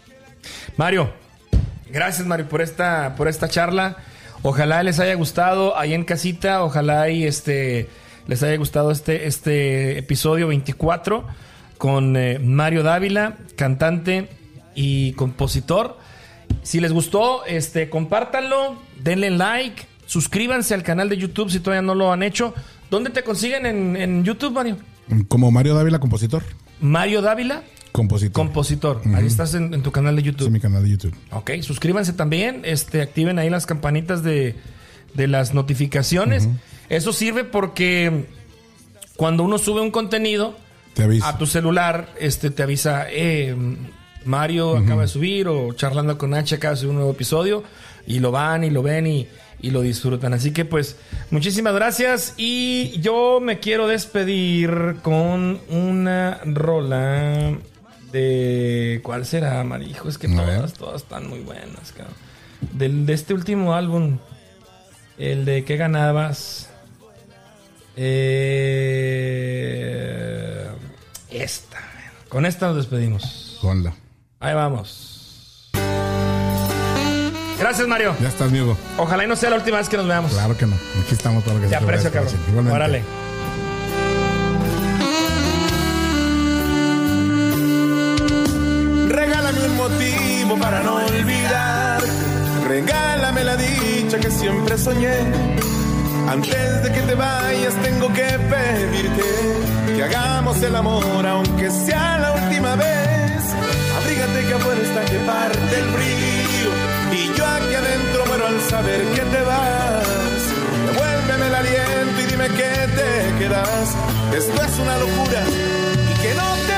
Mario, gracias, Mario, por esta, por esta charla. Ojalá les haya gustado ahí en casita. Ojalá y este les haya gustado este, este episodio 24 con eh, Mario Dávila, cantante y compositor. Si les gustó, este, compártanlo, denle like, suscríbanse al canal de YouTube si todavía no lo han hecho. ¿Dónde te consiguen en, en YouTube, Mario? Como Mario Dávila, compositor. Mario Dávila, Compositor. compositor. Ahí estás en, en tu canal de YouTube. es mi canal de YouTube. Ok, suscríbanse también, este, activen ahí las campanitas de, de las notificaciones. Eso sirve porque cuando uno sube un contenido Te a tu celular, este te avisa, eh, Mario acaba de subir o charlando con H acaba de subir un nuevo episodio y lo van y lo ven y, y lo disfrutan. Así que pues muchísimas gracias y yo me quiero despedir con una rola de ¿cuál será, Marijo? Es que todas, todas están muy buenas, cabrón. Del, de este último álbum, el de ¿Qué ganabas? Eh, esta. Con esta nos despedimos. Ponla. Ahí vamos. Gracias, Mario. Ya estás, amigo. Ojalá y no sea la última vez que nos veamos. Claro que no. Aquí estamos para lo que Te se te aprecio, cabrón. Igualmente. Órale. Regálame un motivo para no olvidar. Regálame la dicha que siempre soñé. Antes de que te vayas tengo que pedirte que hagamos el amor aunque sea la última vez. Abrígate que afuera está que parte el frío y yo aquí adentro muero al saber que te vas. Devuélveme el aliento y dime que te quedas. Esto es una locura y que no te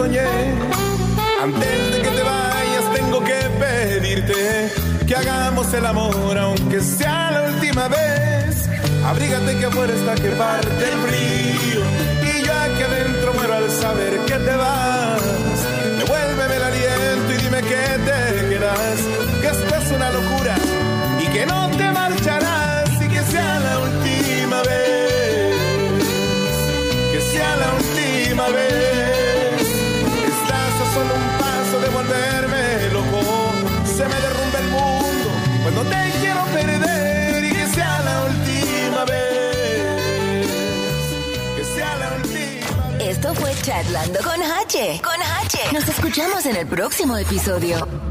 Antes de que te vayas tengo que pedirte que hagamos el amor aunque sea la última vez. Abrígate que afuera está que parte el frío y yo aquí adentro muero al saber que te vas. Devuélveme el aliento y dime que te quedas, que esto es una locura y que no te marcharás y que sea la última vez, que sea la última vez. Cuando te quiero perder y que sea la última vez, que sea la última vez. Esto fue Chatlando con H. Con H. Nos escuchamos en el próximo episodio.